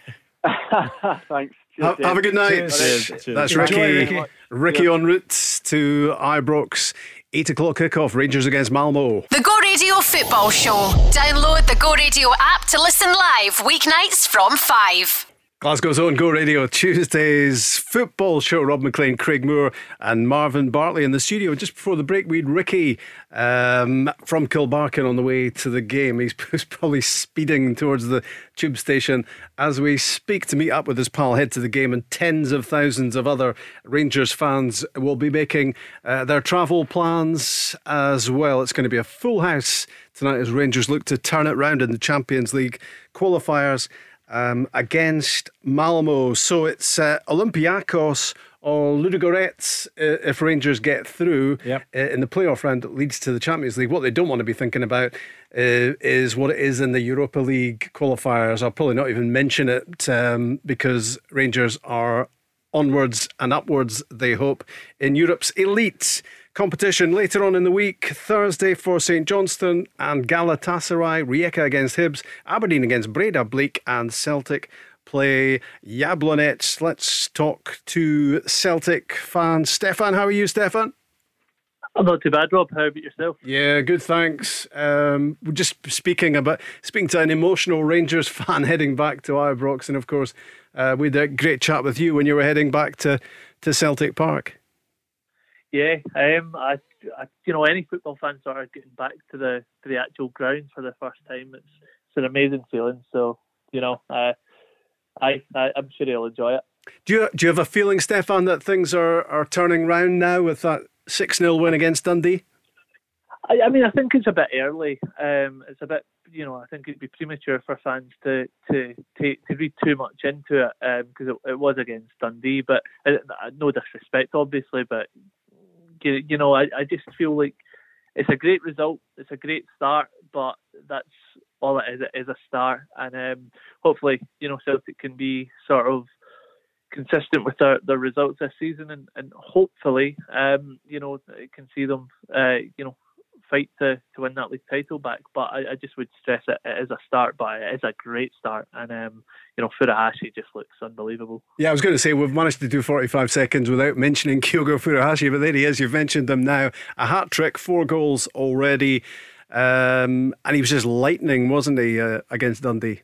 S6: Thanks. Cheers,
S2: Have, have a good night.
S4: Cheers. Cheers.
S2: That's
S3: Enjoy,
S2: Ricky.
S3: Ricky.
S2: Ricky en route to Ibrox. Eight o'clock kickoff. Rangers against Malmo.
S1: The Go Radio Football Show. Download the Go Radio app to listen live weeknights from 5.
S2: Glasgow's own Go Radio Tuesdays football show. Rob Maclean, Craig Moore, and Marvin Bartley in the studio. Just before the break, we had Ricky um, from Kilbarchan on the way to the game. He's, he's probably speeding towards the tube station as we speak to meet up with his pal, head to the game, and tens of thousands of other Rangers fans will be making uh, their travel plans as well. It's going to be a full house tonight as Rangers look to turn it round in the Champions League qualifiers um, against Malmo. So it's uh, Olympiacos or Ludogorets uh, if Rangers get through
S3: yep.
S2: uh, in the playoff round that leads to the Champions League. What they don't want to be thinking about uh, is what it is in the Europa League qualifiers. I'll probably not even mention it um, because Rangers are onwards and upwards, they hope, in Europe's elite competition later on in the week. Thursday for St Johnstone and Galatasaray, Rijeka against Hibs, Aberdeen against Breidablik, and Celtic play Jablonec. Let's talk to Celtic fans. Stefan, how are you, Stefan?
S7: I'm not too bad, Rob. How about yourself?
S2: Yeah, good, thanks. Um, we're just speaking about speaking to an emotional Rangers fan heading back to Ibrox, and of course, uh, we had a great chat with you when you were heading back to, to Celtic Park.
S7: Yeah, um, I, I, you know, any football fans are getting back to the to the actual ground for the first time, it's it's an amazing feeling. So, you know, uh, I, I I'm sure he'll enjoy it.
S2: Do you do you have a feeling, Stefan, that things are, are turning round now with that six 0 win against Dundee?
S7: I, I, mean, I think it's a bit early. Um, it's a bit, you know, I think it'd be premature for fans to to to, to read too much into it because um, it, it, was against Dundee. But uh, no disrespect, obviously, but you, you know, I, I just feel like it's a great result. It's a great start, but that's all it is. It is a start, and um, hopefully, you know, Celtic can be sort of consistent with their, their results this season, and, and hopefully, um, you know, it can see them, uh, you know, fight to, to win that league title back. But I, I just would stress it, it is a start, but it is a great start. And, um, you know, Furuhashi just looks unbelievable.
S2: Yeah, I was going to say, we've managed to do 45 seconds without mentioning Kyogo Furuhashi, but there he is. You've mentioned him now. A hat trick, four goals already. Um, and he was just lightning, wasn't he, uh, against Dundee?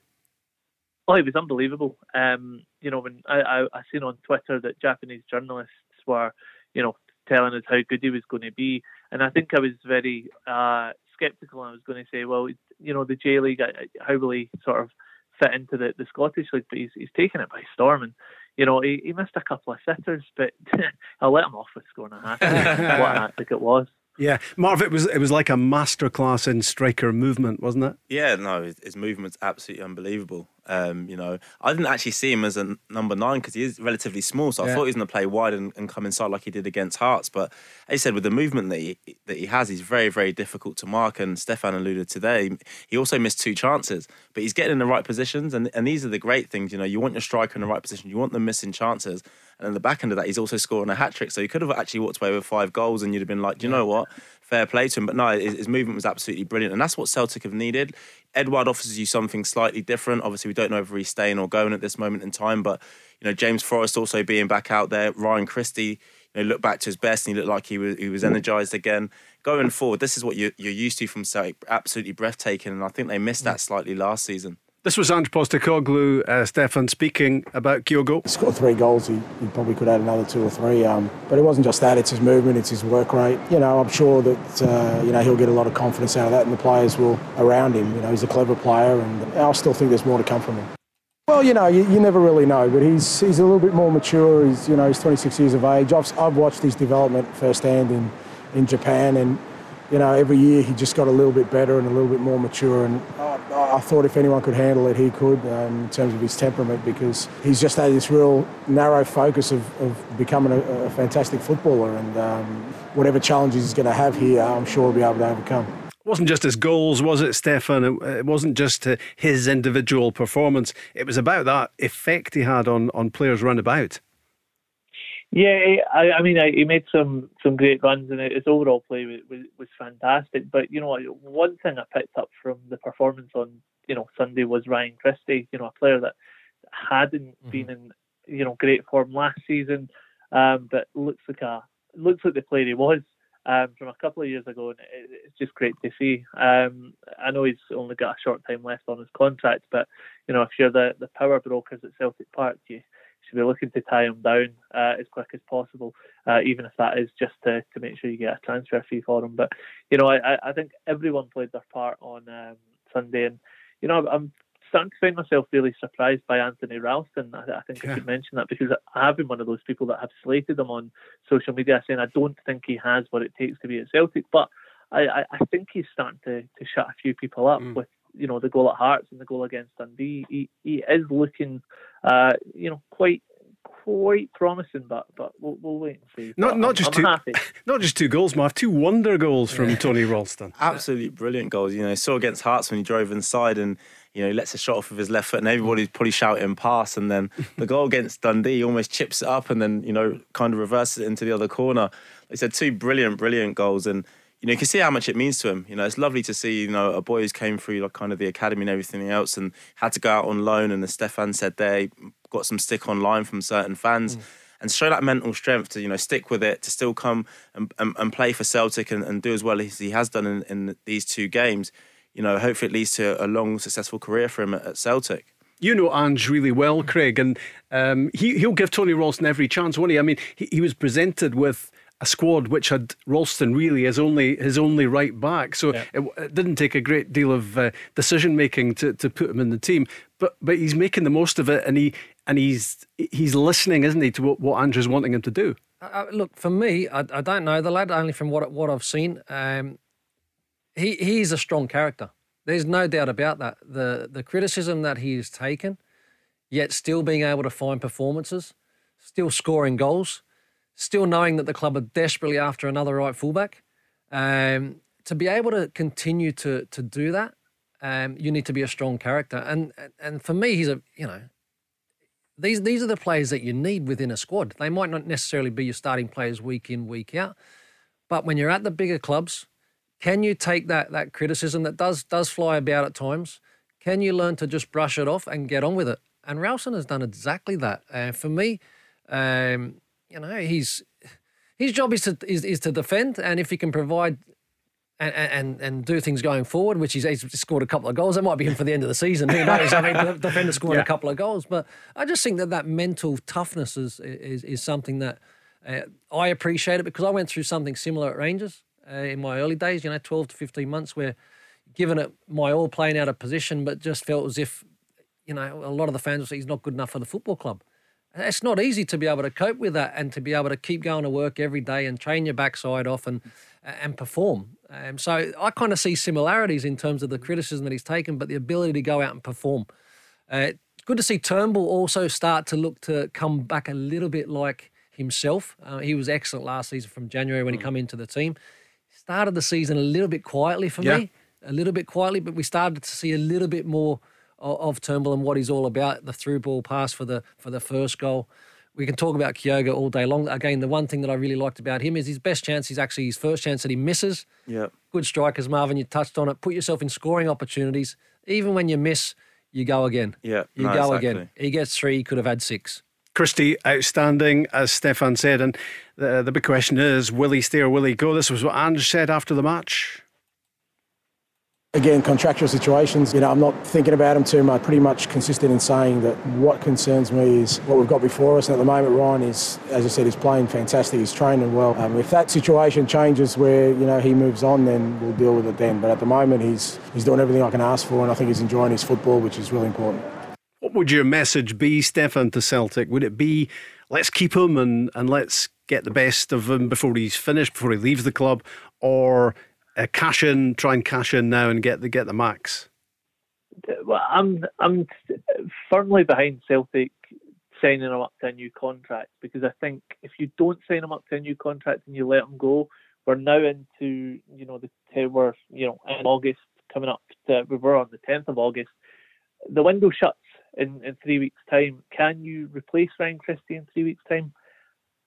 S7: Oh, he was unbelievable. Um, you know, when I, I, I seen on Twitter that Japanese journalists were, you know, telling us how good he was going to be. And I think I was very uh, sceptical. I was going to say, well, you know, the J League, how will he sort of fit into the, the Scottish League? But he's, he's taken it by storm. And, you know, he, he missed a couple of sitters, but I'll let him off with scoring a hat. what a hat trick it was.
S2: Yeah, Marv, it was it was like a masterclass in striker movement, wasn't it?
S4: Yeah, no, his, his movement's absolutely unbelievable. Um, you know, I didn't actually see him as a number nine because he is relatively small, so yeah. I thought he was going to play wide and, and, come inside like he did against Hearts. But as you said, with the movement that he that he has, he's very very difficult to mark. And Stefan alluded to today, he also missed two chances, but he's getting in the right positions, and and these are the great things. You know, you want your striker in the right position, you want them missing chances, and in the back end of that, he's also scoring a hat trick. So he could have actually walked away with five goals, and you'd have been like, do you know what? Fair play to him. But no, his, his movement was absolutely brilliant, and that's what Celtic have needed. Edouard offers you something slightly different. Obviously, we don't know if he's staying or going at this moment in time, but you know, James Forrest also being back out there, Ryan Christie, you know, looked back to his best and he looked like he was he was energized again. Going forward, this is what you're, you're used to from Celtic, absolutely breathtaking, and I think they missed that slightly last season.
S2: This was Ange Postecoglou, uh, Stefan, speaking about Kyogo.
S8: He scored three goals. He, he, probably could add another two or three. Um, but it wasn't just that. It's his movement. It's his work rate. You know, I'm sure that uh, you know he'll get a lot of confidence out of that, and the players will around him. You know, he's a clever player, and I still think there's more to come from him. Well, you know, you, you, never really know, but he's he's a little bit more mature. He's you know he's 26 years of age. I've, I've watched his development firsthand in in Japan, and you know every year he just got a little bit better and a little bit more mature. And I thought if anyone could handle it, he could um, in terms of his temperament because he's just had this real narrow focus of, of becoming a, a, fantastic footballer. And um, whatever challenges he's going to have here, I'm sure he'll be able to overcome.
S2: It wasn't just his goals, was it, Stefan? It, wasn't just uh, his individual performance. It was about that effect he had on, on players round about.
S7: Yeah, I, I mean, I, he made some, some great runs, and his overall play was, was, was fantastic. But you know, one thing I picked up from the performance on you know Sunday was Ryan Christie. You know, a player that hadn't mm-hmm. been in you know great form last season, um, but looks like a looks like the player he was um, from a couple of years ago, and it's just great to see. Um, I know he's only got a short time left on his contract, but you know if you're the, the power brokers at Celtic Park, you should be looking to tie him down uh, as quick as possible, uh, even if that is just to, to make sure you get a transfer fee for him. But you know, I, I think everyone played their part on um, Sunday, and you know, I'm starting to find myself really surprised by Anthony Ralston. I, I think yeah. I should mention that because I have been one of those people that have slated him on social media, saying I don't think he has what it takes to be at Celtic, but I, I, I think he's starting to, to shut a few people up mm. with you know the goal at Hearts and the goal against Dundee. He, he is looking, uh, you know, quite quite promising, but but we'll, we'll wait and see.
S2: Not
S7: but
S2: not I'm, just
S7: I'm two,
S2: happy. not just two goals, Marv. Two wonder goals from yeah. Tony Ralston.
S4: Absolutely brilliant goals. You know, saw against Hearts when he drove inside and you know, he lets a shot off with his left foot, and everybody's probably shouting pass. And then the goal against Dundee, he almost chips it up and then, you know, kind of reverses it into the other corner. They said two brilliant, brilliant goals. And, you know, you can see how much it means to him. You know, it's lovely to see, you know, a boy who's came through like kind of the academy and everything else and had to go out on loan. And as Stefan said there, got some stick online from certain fans. Mm. And show that mental strength to, you know, stick with it, to still come and, and, and play for Celtic and, and do as well as he has done in, in these two games you know, hopefully it leads to a long, successful career for him at, Celtic.
S2: You know Ange really well, Craig, and um, he, he'll give Tony Ralston every chance, won't he? I mean, he, he was presented with a squad which had Ralston really as only his only right back. So yeah. it, it, didn't take a great deal of uh, decision making to, to put him in the team. But but he's making the most of it, and he and he's he's listening, isn't he, to what, what Ange's wanting him to do.
S3: Uh, uh look, for me, I, I, don't know the lad only from what what I've seen. Um, he he's a strong character. There's no doubt about that. The the criticism that he's taken, yet still being able to find performances, still scoring goals, still knowing that the club are desperately after another right fullback. Um, to be able to continue to to do that, um, you need to be a strong character. And and for me, he's a you know. These these are the players that you need within a squad. They might not necessarily be your starting players week in week out, but when you're at the bigger clubs, can you take that that criticism that does does fly about at times? Can you learn to just brush it off and get on with it? And Ralston has done exactly that. And uh, for me, um, you know, he's his job is to is, is to defend, and if he can provide and, and and do things going forward, which he's, he's scored a couple of goals. That might be him for the end of the season. Who knows? I mean, the defender scoring yeah. a couple of goals, but I just think that that mental toughness is is, is something that uh, I appreciate it because I went through something similar at Rangers uh, in my early days, you know, 12 to 15 months, where given it my all playing out of position, but just felt as if, you know, a lot of the fans would say he's not good enough for the football club. It's not easy to be able to cope with that and to be able to keep going to work every day and train your backside off and and perform. Um, so I kind of see similarities in terms of the criticism that he's taken, but the ability to go out and perform. Uh, good to see Turnbull also start to look to come back a little bit like himself. Uh, he was excellent last season from January when he mm. come into the team started the season a little bit quietly for yeah. me, a little bit quietly, but we started to see a little bit more of, of Turnbull and what he's all about. The through ball pass for the for the first goal. We can talk about Kyogo all day long. Again, the one thing that I really liked about him is his best chance is actually his first chance that he misses.
S4: Yeah.
S3: Good strikers, Marvin. You touched on it. Put yourself in scoring opportunities. Even when you miss, you go again.
S4: Yeah.
S3: You no, go exactly. again. He gets three, he could have had six.
S2: Christie, outstanding, as Stefan said. And the, the big question is will he stay or will he go? This was what Ange said after the match.
S8: Again, contractual situations, you know, I'm not thinking about them too much. Pretty much consistent in saying that what concerns me is what we've got before us. And at the moment, Ryan is, as I said, he's playing fantastic. He's training well. Um, if that situation changes where, you know, he moves on, then we'll deal with it then. But at the moment, he's, he's doing everything I can ask for. And I think he's enjoying his football, which is really important.
S2: What would your message be, Stefan, to Celtic? Would it be let's keep him and, and let's get the best of him before he's finished, before he leaves the club, or uh, cash in, try and cash in now and get the get the max?
S7: Well, I'm I'm firmly behind Celtic signing him up to a new contract because I think if you don't sign him up to a new contract and you let him go, we're now into you know the we're you know in August coming up. To, we were on the 10th of August. The window shuts in, in three weeks' time. Can you replace Ryan Christie in three weeks' time?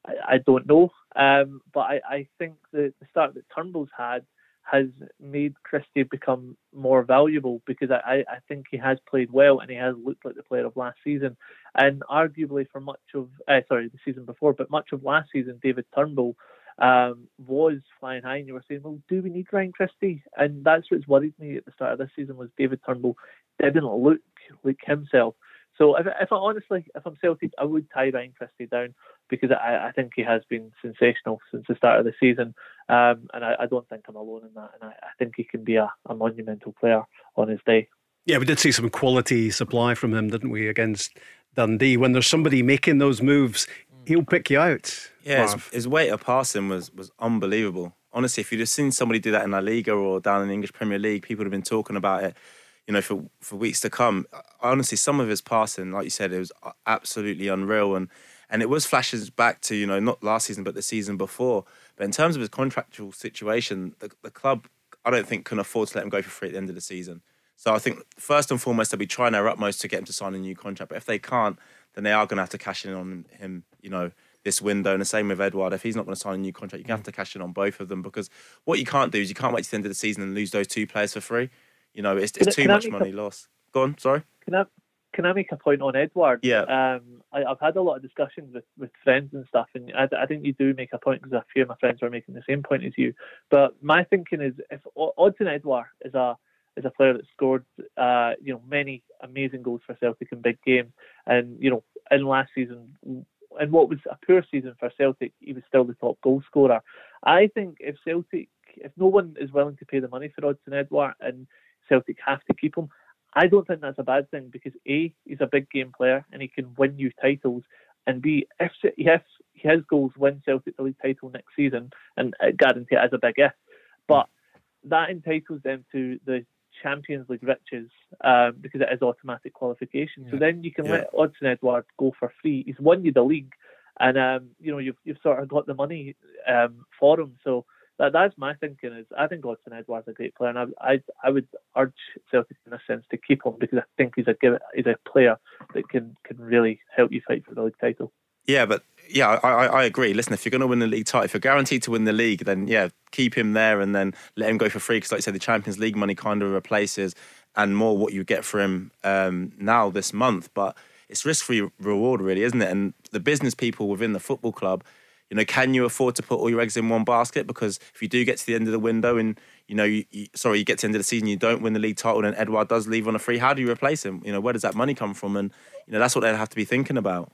S7: I, I don't know. Um, but I, I think the, the start that Turnbull's had has made Christie become more valuable because I, I think he has played well and he has looked like the player of last season. And arguably for much of, uh, sorry, the season before, but much of last season, David Turnbull um, was flying high, and you were saying, "Well, do we need Ryan Christie?" And that's what's worried me at the start of this season was David Turnbull didn't look like himself. So if, if I honestly, if I'm Celtic, I would tie Ryan Christie down because I, I think he has been sensational since the start of the season, um, and I, I, don't think I'm alone in that. And I, I think he can be a, a monumental player on his day.
S2: Yeah, we did see some quality supply from him, didn't we, against Dundee? When there's somebody making those moves, he'll pick you out.
S4: Yeah, his, his, weight of passing was was unbelievable. Honestly, if you'd have seen somebody do that in La Liga or down in the English Premier League, people would have been talking about it, you know, for for weeks to come. Honestly, some of his passing, like you said, it was uh, absolutely unreal, and and it was flashes back to you know not last season but the season before. But in terms of his contractual situation, the, the club I don't think can afford to let him go for free at the end of the season. So I think first and foremost they'll be trying their utmost to get him to sign a new contract. But if they can't, then they are going to have to cash in on him. You know this window, and the same with Edouard. If he's not going to sign a new contract, you're going to have mm. to cash in on both of them because what you can't do is you can't wait to the end of the season and lose those two players for free. You know, it's, it's too much money a, lost. Go on, sorry.
S7: Can I can I make a point on Edouard?
S4: Yeah.
S7: Um, I, have had a lot of discussions with, with friends and stuff, and I, I think you do make a point because a few of my friends are making the same point as you. But my thinking is, if Odsonne Edouard is a is a player that scored, uh, you know, many amazing goals for Celtic in big games, and you know, in last season, in what was a poor season for Celtic, he was still the top goal scorer. I think if Celtic, if no one is willing to pay the money for Odsonne Edouard and Celtic have to keep him, I don't think that's a bad thing because A, he's a big game player and he can win you titles, and B, if he has, his goals win Celtic the league title next season, and I guarantee it as a big if, but that entitles them to the Champions League riches um, because it is automatic qualification. Yeah. So then you can yeah. let Odsonne Edouard go for free. He's won you the league, and um, you know you've you've sort of got the money um, for him. So that that's my thinking. Is I think Odsonne Edouard's a great player, and I I, I would urge Celtic in a sense to keep him because I think he's a he's a player that can can really help you fight for the league title.
S4: Yeah, but yeah, I, I agree. Listen, if you're going to win the league title, if you're guaranteed to win the league, then yeah, keep him there and then let him go for free. Because, like I said, the Champions League money kind of replaces and more what you get for him um, now this month. But it's risk free reward, really, isn't it? And the business people within the football club, you know, can you afford to put all your eggs in one basket? Because if you do get to the end of the window and you know, you, you, sorry, you get to the end of the season, you don't win the league title, and Edouard does leave on a free. How do you replace him? You know, where does that money come from? And you know, that's what they'd have to be thinking about.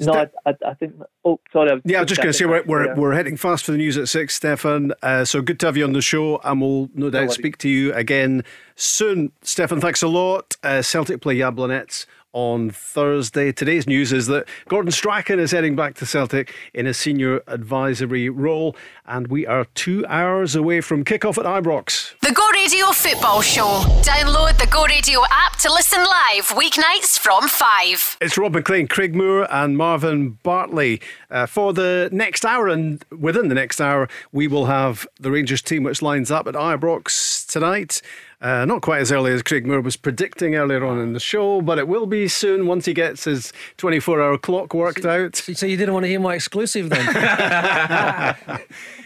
S7: No, I, I, I, think. Oh, sorry. I
S2: yeah, I'm just going to say we're, we're, we're heading fast for the news at six, Stefan. Uh, so good to have you on the show, and we'll no doubt no speak to you again soon. Stefan, thanks a lot. Uh, Celtic play Jablonec on Thursday. Today's news is that Gordon Strachan is heading back to Celtic in a senior advisory role, and we are two hours away from kickoff at Ibrox.
S1: The Go Radio Football Show. Download the Go Radio app to listen live weeknights from 5.
S2: It's Rob Maclean, Craig Moore, and Marvin Bartley. Uh, for the next hour, and within the next hour, we will have the Rangers team which lines up at Ibrox tonight. Uh, not quite as early as Craig Moore was predicting earlier on in the show, but it will be soon once he gets his 24 hour clock worked
S3: so,
S2: out.
S3: So you didn't want to hear my exclusive then?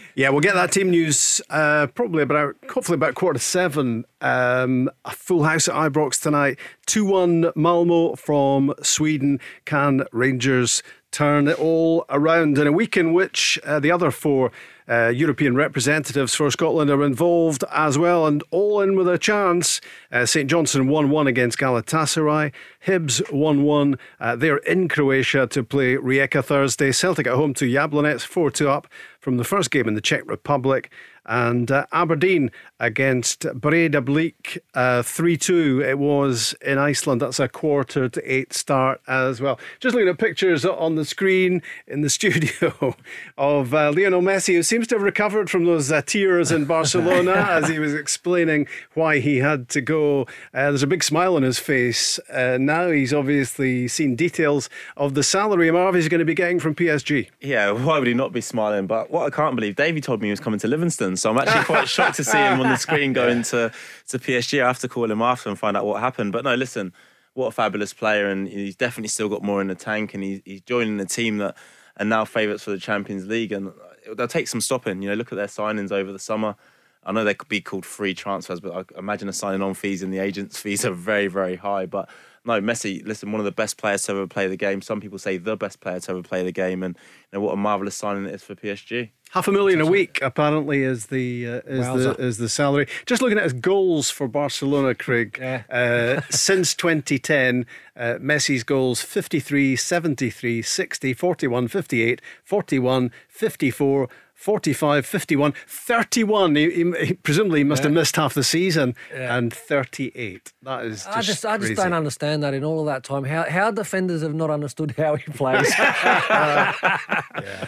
S2: yeah, we'll get that team news uh, probably about, hopefully about quarter to seven. Um, a full house at Ibrox tonight. 2 1 Malmo from Sweden. Can Rangers turn it all around in a week in which uh, the other four uh, European representatives for Scotland are involved as well, and all in with a chance. Uh, St Johnstone 1 1 against Galatasaray, Hibs 1 1. Uh, they're in Croatia to play Rijeka Thursday. Celtic at home to Jablonec 4 2 up from the first game in the Czech Republic and uh, Aberdeen against Breiðablik uh, 3 2. It was in Iceland. That's a quarter to eight start as well. Just looking at pictures on the screen in the studio of uh, Lionel Messi, who seems to have recovered from those uh, tears in Barcelona as he was explaining why he had to go. Uh, there's a big smile on his face. Uh, now he's obviously seen details of the salary Marv he's going to be getting from PSG.
S4: Yeah, why would he not be smiling? But what I can't believe, Davey told me he was coming to Livingston. So I'm actually quite shocked to see him on the screen going to, to PSG. I have to call him after and find out what happened. But no, listen, what a fabulous player. And he's definitely still got more in the tank. And he's, he's joining a team that are now favourites for the Champions League. And they'll take some stopping. You know, look at their signings over the summer. I know they could be called free transfers, but I imagine the signing on fees and the agents' fees are very, very high. But no, Messi, listen, one of the best players to ever play the game. Some people say the best player to ever play the game, and you know what a marvelous signing it is for PSG.
S2: Half a million a week, apparently, is the uh, is the is the salary. Just looking at his goals for Barcelona, Craig.
S3: Yeah.
S2: Uh, since 2010, uh, Messi's goals 53, 73, 60, 41, 58, 41, 54. 45, 51, 31. He, he, he presumably must have missed half the season,
S3: Yeah.
S2: and 38. That is just
S3: I just, I just don't understand that in all of that time. How, how defenders have not understood how he plays.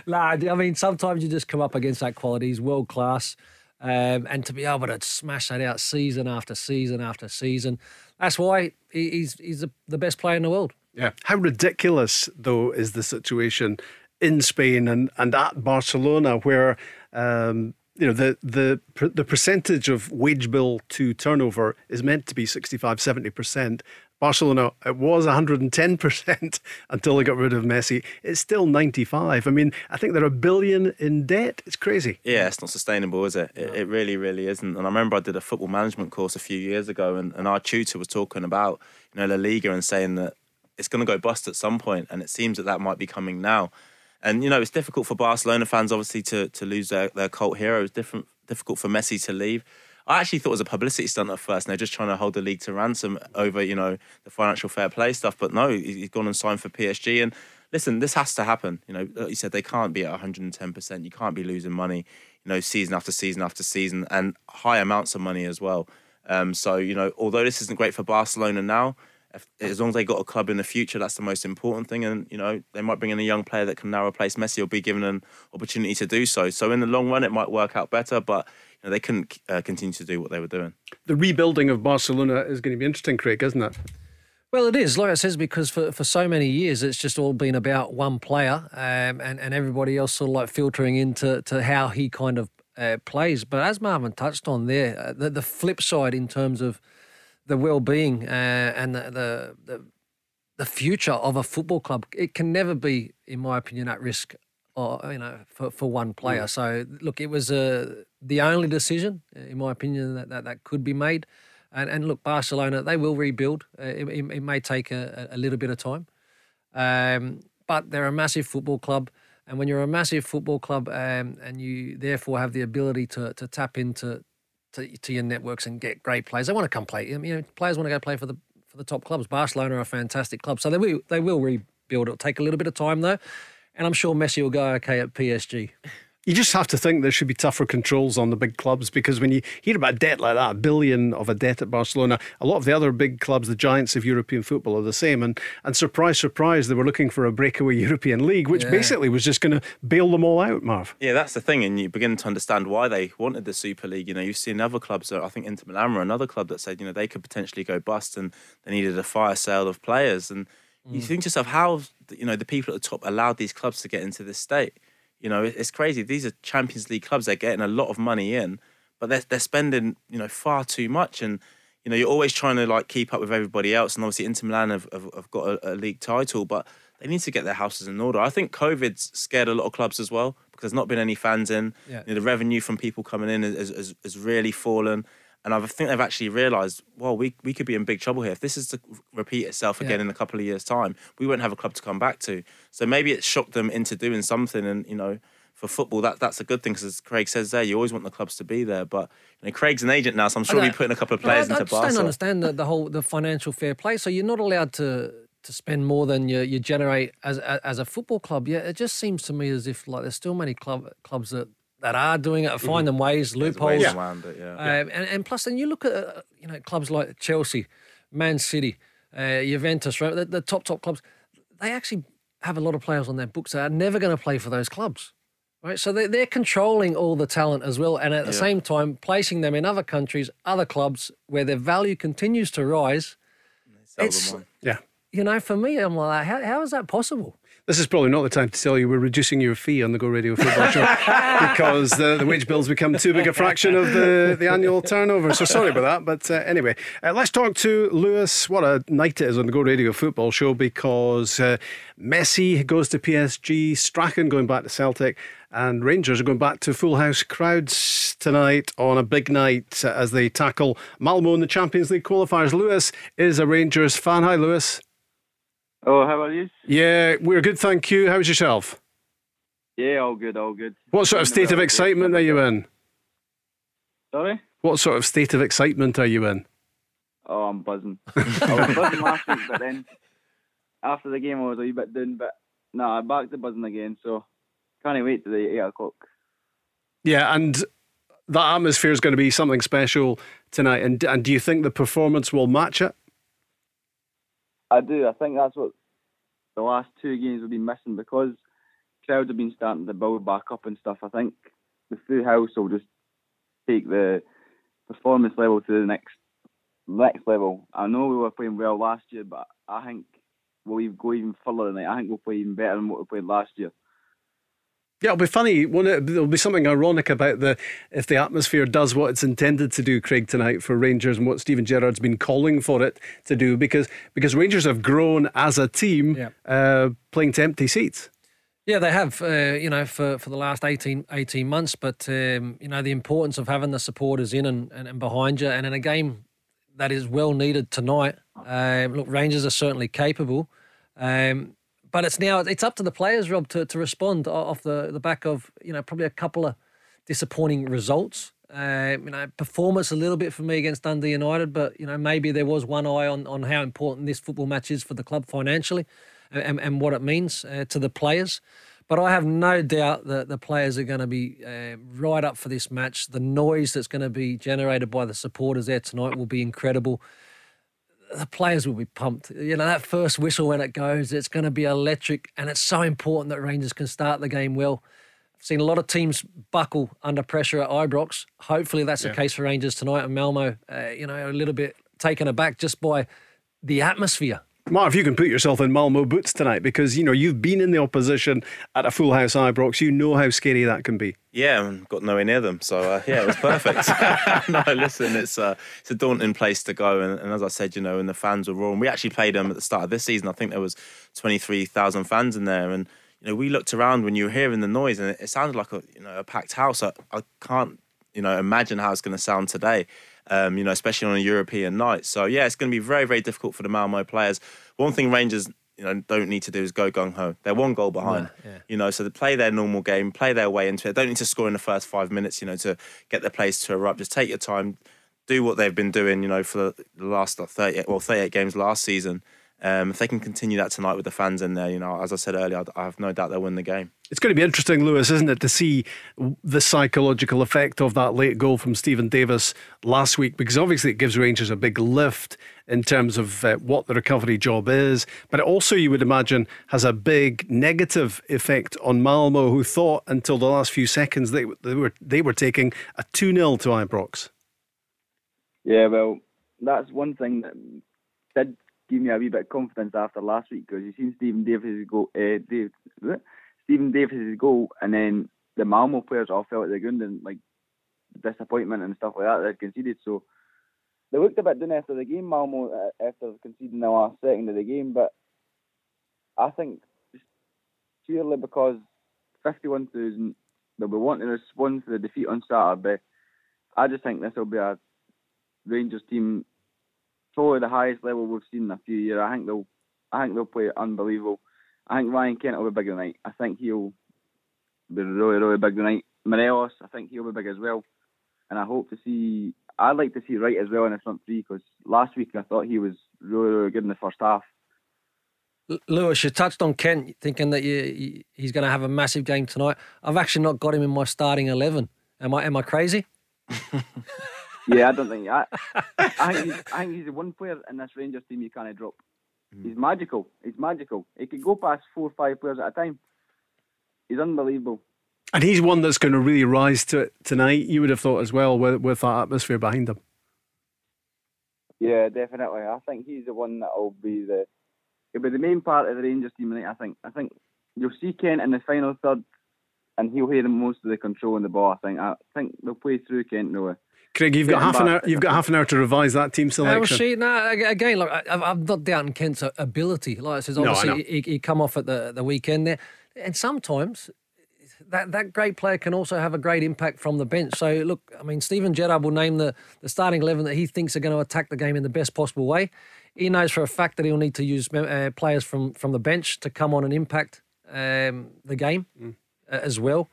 S3: Nah, I mean, sometimes you just come up against that quality. He's world class. Um, and to be able to smash that out season after season after season, that's why he, he's, he's the, the best player in the world.
S2: Yeah. How ridiculous, though, is the situation in Spain and, and at Barcelona, where um, you know the the the percentage of wage bill to turnover is meant to be 65, 70 percent. Barcelona, it was 110% until they got rid of Messi. It's still 95. I mean, I think they're a billion in debt. It's crazy.
S4: Yeah, it's not sustainable, is it? It, it really, really isn't. And I remember I did a football management course a few years ago, and, and our tutor was talking about you know La Liga and saying that it's going to go bust at some point, and it seems that that might be coming now. And you know, it's difficult for Barcelona fans, obviously, to to lose their, their cult hero. It's different, difficult for Messi to leave. I actually thought it was a publicity stunt at first, and they're just trying to hold the league to ransom over, you know, the financial fair play stuff. But no, he- he's gone and signed for PSG. And listen, this has to happen. You know, like you said, they can't be at 110%. You can't be losing money, you know, season after season after season, and high amounts of money as well. Um, so, you know, although this isn't great for Barcelona now, if, as long as they got a club in the future, that's the most important thing. And you know, they might bring in a young player that can now replace Messi or be given an opportunity to do so. So in the long run, it might work out better, but you know, they couldn't uh, continue to do what they were doing.
S2: The rebuilding of Barcelona is going to be interesting, Craig, isn't it?
S3: Well, it is, like I says, because for, for so many years it's just all been about one player um, and, and everybody else sort of like filtering into to how he kind of uh, plays. But as Marvin touched on there, uh, the, the flip side in terms of the well being uh, and the, the, the, the future of a football club, it can never be, in my opinion, at risk. Or, you know, for, for one player. So, look, it was uh, the only decision, in my opinion, that, that, that could be made. And, and look, Barcelona, they will rebuild. Uh, it, it, it may take a, a little bit of time. Um, but they're a massive football club. And when you're a massive football club um, and you therefore have the ability to, to tap into to, to your networks and get great players, they want to come play. You know, players want to go play for the for the top clubs. Barcelona are a fantastic club. So they will, they will rebuild. It'll take a little bit of time, though. And I'm sure Messi will go okay at PSG.
S2: You just have to think there should be tougher controls on the big clubs because when you hear about debt like that, a billion of a debt at Barcelona, a lot of the other big clubs, the giants of European football, are the same. And and surprise, surprise, they were looking for a breakaway European league, which
S3: Yeah.
S2: basically was just going to bail them all out, Marv.
S4: Yeah, that's the thing, and you begin to understand why they wanted the Super League. You know, you've seen other clubs. uh, I think Inter Milan were another club that said, you know, they could potentially go bust, and they needed a fire sale of players. And you think to yourself, how you know the people at the top allowed these clubs to get into this state? You know, it's crazy. These are Champions League clubs. They're getting a lot of money in, but they're they're spending you know far too much. And you know, you're always trying to like keep up with everybody else. And obviously, Inter Milan have, have, have got a, a league title, but they need to get their houses in order. I think COVID's scared a lot of clubs as well because there's not been any fans in.
S3: Yeah.
S4: You know, the revenue from people coming in has, has, has really fallen. And I think they've actually realised, well, we, we could be in big trouble here. If this is to repeat itself again
S3: Yeah.
S4: in a couple of years' time, we won't have a club to come back to. So maybe it shocked them into doing something. And, you know, for football, that that's a good thing because as Craig says there, you always want the clubs to be there. But you know, Craig's an agent now, so I'm sure
S3: I
S4: he'll be putting a couple of
S3: I-
S4: players
S3: I,
S4: into
S3: just don't understand the, the whole the financial fair play. So you're not allowed to to spend more than you, you generate as a, as a football club. Yeah, it just seems to me as if like there's still many club clubs that, that are doing it, find them ways, loopholes.
S4: ways around it, yeah.
S3: Um, and, and plus, then you look at uh, you know clubs like Chelsea, Man City, uh, Juventus, right? The, the top top clubs. They actually have a lot of players on their books that are never going to play for those clubs, right? So they, they're controlling all the talent as well, and at the
S4: Yeah.
S3: same time placing them in other countries, other clubs where their value continues to rise. It's-
S2: Yeah.
S3: You know, for me, I'm like, how, how is that possible?
S2: This is probably not the time to tell you we're reducing your fee on the Go Radio Football Show because the, the wage bills become too big a fraction of the, the annual turnover. So sorry about that. But uh, anyway, uh, let's talk to Lewis. What a night it is on the Go Radio Football Show because uh, Messi goes to PSG, Strachan going back to Celtic, and Rangers are going back to full house crowds tonight on a big night as they tackle Malmo in the Champions League qualifiers. Lewis is a Rangers fan. Hi, Lewis.
S9: Oh, how are you?
S2: Yeah, we're good, thank you. How's yourself?
S9: Yeah, all good, all good.
S2: What sort of state of excitement are you in?
S9: Sorry?
S2: What sort of state of excitement are you in?
S9: Oh, I'm buzzing. I was buzzing last week, but then after the game I was a wee bit down, but no, I'm back to buzzing again, so can't wait to the 8 o'clock.
S2: Yeah, and that atmosphere is going to be something special tonight. And, and do you think the performance will match it?
S9: I do. I think that's what the last two games have been missing because crowds have been starting to build back up and stuff. I think the full house will just take the performance level to the next next level. I know we were playing well last year, but I think we'll go even further than that. I think we'll play even better than what we played last year.
S2: Yeah, it'll be funny. Won't it? There'll be something ironic about the if the atmosphere does what it's intended to do, Craig, tonight for Rangers and what Steven Gerrard's been calling for it to do, because because Rangers have grown as a team, yeah. uh, playing to empty seats.
S3: Yeah, they have, uh, you know, for, for the last 18, 18 months. But, um, you know, the importance of having the supporters in and, and, and, behind you. And in a game that is well needed tonight, um, look, Rangers are certainly capable. Um, but it's now it's up to the players, Rob, to, to respond off the, the back of you know probably a couple of disappointing results. Uh, you know, performance a little bit for me against Dundee United, but you know maybe there was one eye on, on how important this football match is for the club financially, and, and what it means uh, to the players. But I have no doubt that the players are going to be uh, right up for this match. The noise that's going to be generated by the supporters there tonight will be incredible the players will be pumped. You know, that first whistle when it goes, it's going to be electric. And it's so important that Rangers can start the game well. I've seen a lot of teams buckle under pressure at Ibrox. Hopefully that's yeah. the case for Rangers tonight. And Malmo, uh, you know, a little bit taken aback just by the atmosphere.
S2: Mark, if you can put yourself in Malmo boots tonight, because you know you've been in the opposition at a full house Ibrox, you know how scary that can be.
S4: Yeah, and got nowhere near them, so uh, yeah, it was perfect. no, listen, it's uh, it's a daunting place to go, and, and, as I said, you know, and the fans were roaring. We actually played them at the start of this season. I think there was twenty three thousand fans in there, and you know, we looked around when you were hearing the noise, and it, it sounded like a you know a packed house. I, I can't you know imagine how it's going to sound today um, you know, especially on a European night. So yeah, it's going to be very, very difficult for the Malmo players. One thing Rangers you know don't need to do is go gung ho. They're one goal behind. Yeah, yeah. You know, so they play their normal game, play their way into it. Don't need to score in the first five minutes. You know, to get the place to erupt. Just take your time, do what they've been doing. You know, for the last thirty well thirty eight games last season. Um, if they can continue that tonight with the fans in there, you know, as I said earlier, I have no doubt they'll win the game.
S2: It's going to be interesting, Lewis, isn't it, to see the psychological effect of that late goal from Steven Davis last week, because obviously it gives Rangers a big lift in terms of uh, what the recovery job is, but it also, you would imagine, has a big negative effect on Malmo, who thought until the last few seconds they, they were they were taking a two 0 to Ibrox.
S9: Yeah, well, that's one thing that did give me a wee bit of confidence after last week because you seen Steven Davis go, uh, Dave, Steven Davis's goal, and then the Malmo players all felt like the ground and like disappointment and stuff like that they conceded. So they looked a bit down after the game, Malmo, uh, after conceding the last second of the game. But I think purely because 51,000, they'll be wanting to respond to the defeat on Saturday. I just think this will be a Rangers team probably the highest level we've seen in a few years. I think they'll, I think they'll play unbelievable. I think Ryan Kent will be big tonight. I think he'll be really, really big tonight. Morelos, I think he'll be big as well. And I hope to see. I'd like to see Wright as well in the front three because last week I thought he was really, really good in the first half.
S3: Lewis, you touched on Kent, thinking that you, he's going to have a massive game tonight. I've actually not got him in my starting eleven. Am I? Am I crazy?
S9: yeah, I don't think. I, I, think he's, I think he's the one player in this Rangers team you can't drop. Mm. He's magical. He's magical. He can go past four or five players at a time. He's unbelievable.
S2: And he's one that's going to really rise to it tonight. You would have thought as well with, with that atmosphere behind him.
S9: Yeah, definitely. I think he's the one that will be the he'll be the main part of the Rangers team tonight. I think. I think you'll see Kent in the final third, and he'll hear the most of the control in the ball. I think. I think they'll play through Kent now.
S2: Craig, you've got half an hour. You've got half an hour to revise that team selection.
S3: well, see, no, again, look, I, I'm not doubting Kent's ability. Like I says,
S2: No, I
S3: obviously he, he come off at the, the weekend there, and sometimes that that great player can also have a great impact from the bench. So look, I mean, Steven Gerrard will name the the starting eleven that he thinks are going to attack the game in the best possible way. He knows for a fact that he'll need to use uh, players from from the bench to come on and impact um, the game uh, as well.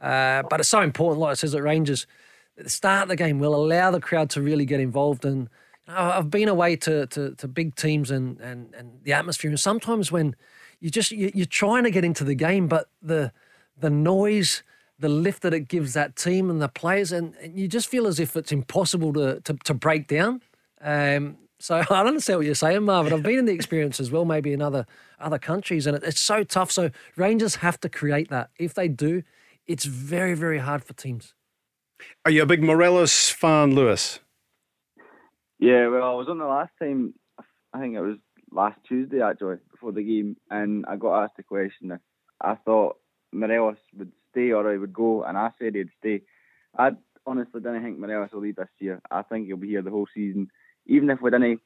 S3: Uh, but it's so important, like it says at Rangers, at the start the game, we'll allow the crowd to really get involved. And you know, I've been away to, to, to big teams and, and, and the atmosphere. And sometimes when you just you, you're trying to get into the game, but the the noise, the lift that it gives that team and the players, and, and you just feel as if it's impossible to to, to break down. Um, so I don't understand what you're saying, Marvin. I've been in the experience as well, maybe in other other countries, and it, it's so tough. So Rangers have to create that. If they do, it's very very hard for teams.
S2: Are you a big Morelos fan, Lewis?
S9: Yeah, well, I was on the last time. I think it was last Tuesday actually before the game, and I got asked a question I thought Morelos would stay or he would go, and I said he'd stay. I honestly didn't think Morelos will leave this year. I think he'll be here the whole season, even if we didn't.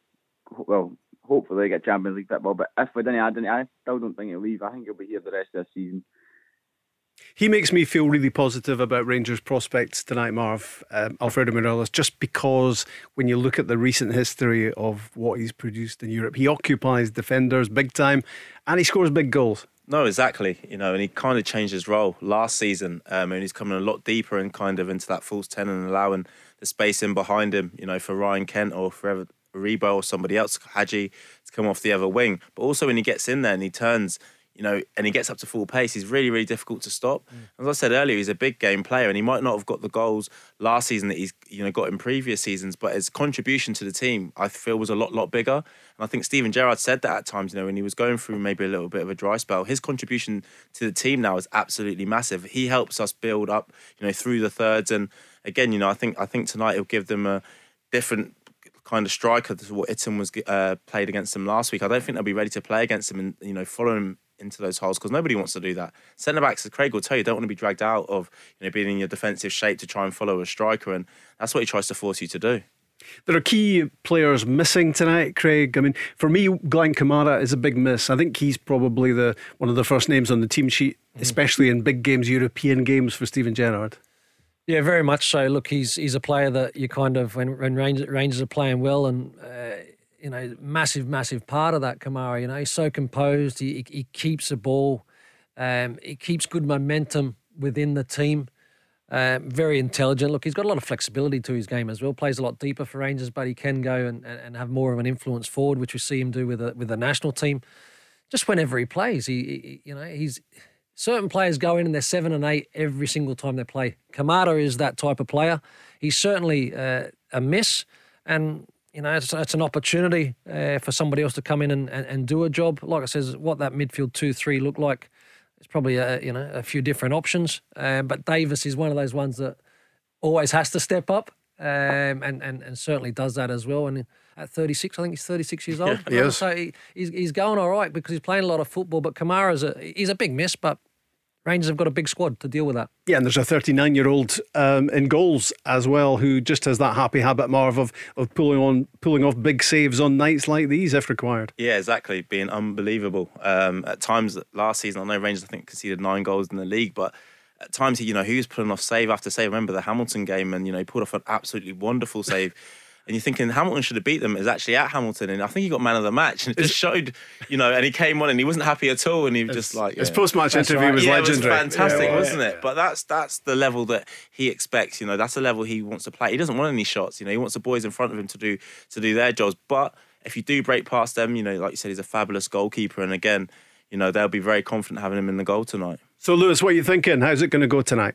S9: Well, hopefully get Champions League football, but if we didn't, I didn't. I still don't think he'll leave. I think he'll be here the rest of the season.
S2: He makes me feel really positive about Rangers' prospects tonight, Marv. Um, Alfredo Morelos, just because when you look at the recent history of what he's produced in Europe, he occupies defenders big time, and he scores big goals.
S4: No, exactly. You know, and he kind of changed his role last season, um, and he's coming a lot deeper and kind of into that false ten and allowing the space in behind him. You know, for Ryan Kent or for Rebo or somebody else, Hagi, to come off the other wing. But also when he gets in there and he turns. You know, and he gets up to full pace. He's really, really difficult to stop. As I said earlier, he's a big game player, and he might not have got the goals last season that he's you know got in previous seasons, but his contribution to the team, I feel, was a lot, lot bigger. And I think Steven Gerrard said that at times. You know, when he was going through maybe a little bit of a dry spell, his contribution to the team now is absolutely massive. He helps us build up, you know, through the thirds. And again, you know, I think I think tonight he'll give them a different kind of striker to what Itten was uh, played against them last week. I don't think they'll be ready to play against him and you know follow him into those holes because nobody wants to do that. Centre backs, as Craig will tell you, don't want to be dragged out of you know being in your defensive shape to try and follow a striker, and that's what he tries to force you to do.
S2: There are key players missing tonight, Craig. I mean, for me, Glenn Kamara is a big miss. I think he's probably the one of the first names on the team sheet, especially in big games, European games for Steven Gerrard.
S3: Yeah, very much so. Look, he's he's a player that you kind of when when Rangers, Rangers are playing well and. Uh, you know, massive, massive part of that Kamara. You know, he's so composed. He he keeps the ball. Um, he keeps good momentum within the team. Um, very intelligent. Look, he's got a lot of flexibility to his game as well. Plays a lot deeper for Rangers, but he can go and, and, and have more of an influence forward, which we see him do with the with the national team. Just whenever he plays, he, he you know he's certain players go in and they're seven and eight every single time they play. Kamara is that type of player. He's certainly uh, a miss, and you know, it's, it's an opportunity uh, for somebody else to come in and, and, and do a job. Like I says, what that midfield two three look like, it's probably a, you know a few different options. Uh, but Davis is one of those ones that always has to step up, um, and, and and certainly does that as well. And at 36, I think he's 36 years old.
S2: he is.
S3: So he, he's he's going all right because he's playing a lot of football. But Kamara's a he's a big miss, but. Rangers have got a big squad to deal with that.
S2: Yeah, and there's a 39 year old um, in goals as well who just has that happy habit, Marv, of, of pulling on pulling off big saves on nights like these if required.
S4: Yeah, exactly. Being unbelievable. Um, at times last season, I know Rangers I think conceded nine goals in the league, but at times you know he was pulling off save after save. Remember the Hamilton game, and you know he pulled off an absolutely wonderful save. And you're thinking Hamilton should have beat them. Is actually at Hamilton, and I think he got man of the match. And it just showed, you know. And he came on, and he wasn't happy at all. And he was just like
S2: His post match interview was
S4: yeah,
S2: legendary.
S4: It was fantastic,
S2: Yeah,
S4: wasn't it? But that's that's the level that he expects. You know, that's the level he wants to play. He doesn't want any shots. You know, he wants the boys in front of him to do to do their jobs. But if you do break past them, you know, like you said, he's a fabulous goalkeeper. And again, you know, they'll be very confident having him in the goal tonight.
S2: So, Lewis, what are you thinking? How's it going to go tonight?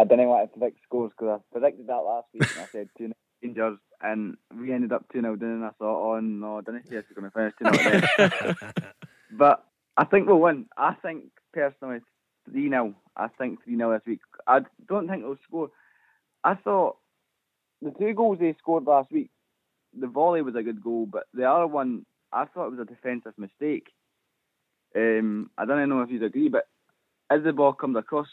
S9: I didn't want to predict scores because I predicted that last week and I said 2 0 Rangers and we ended up 2 0 down and I thought, oh no, I didn't see us going to finish 2 0 But I think we'll win. I think personally 3 0. I think 3 0 this week. I don't think they'll score. I thought the two goals they scored last week, the volley was a good goal, but the other one, I thought it was a defensive mistake. Um, I don't know if you'd agree, but as the ball comes across,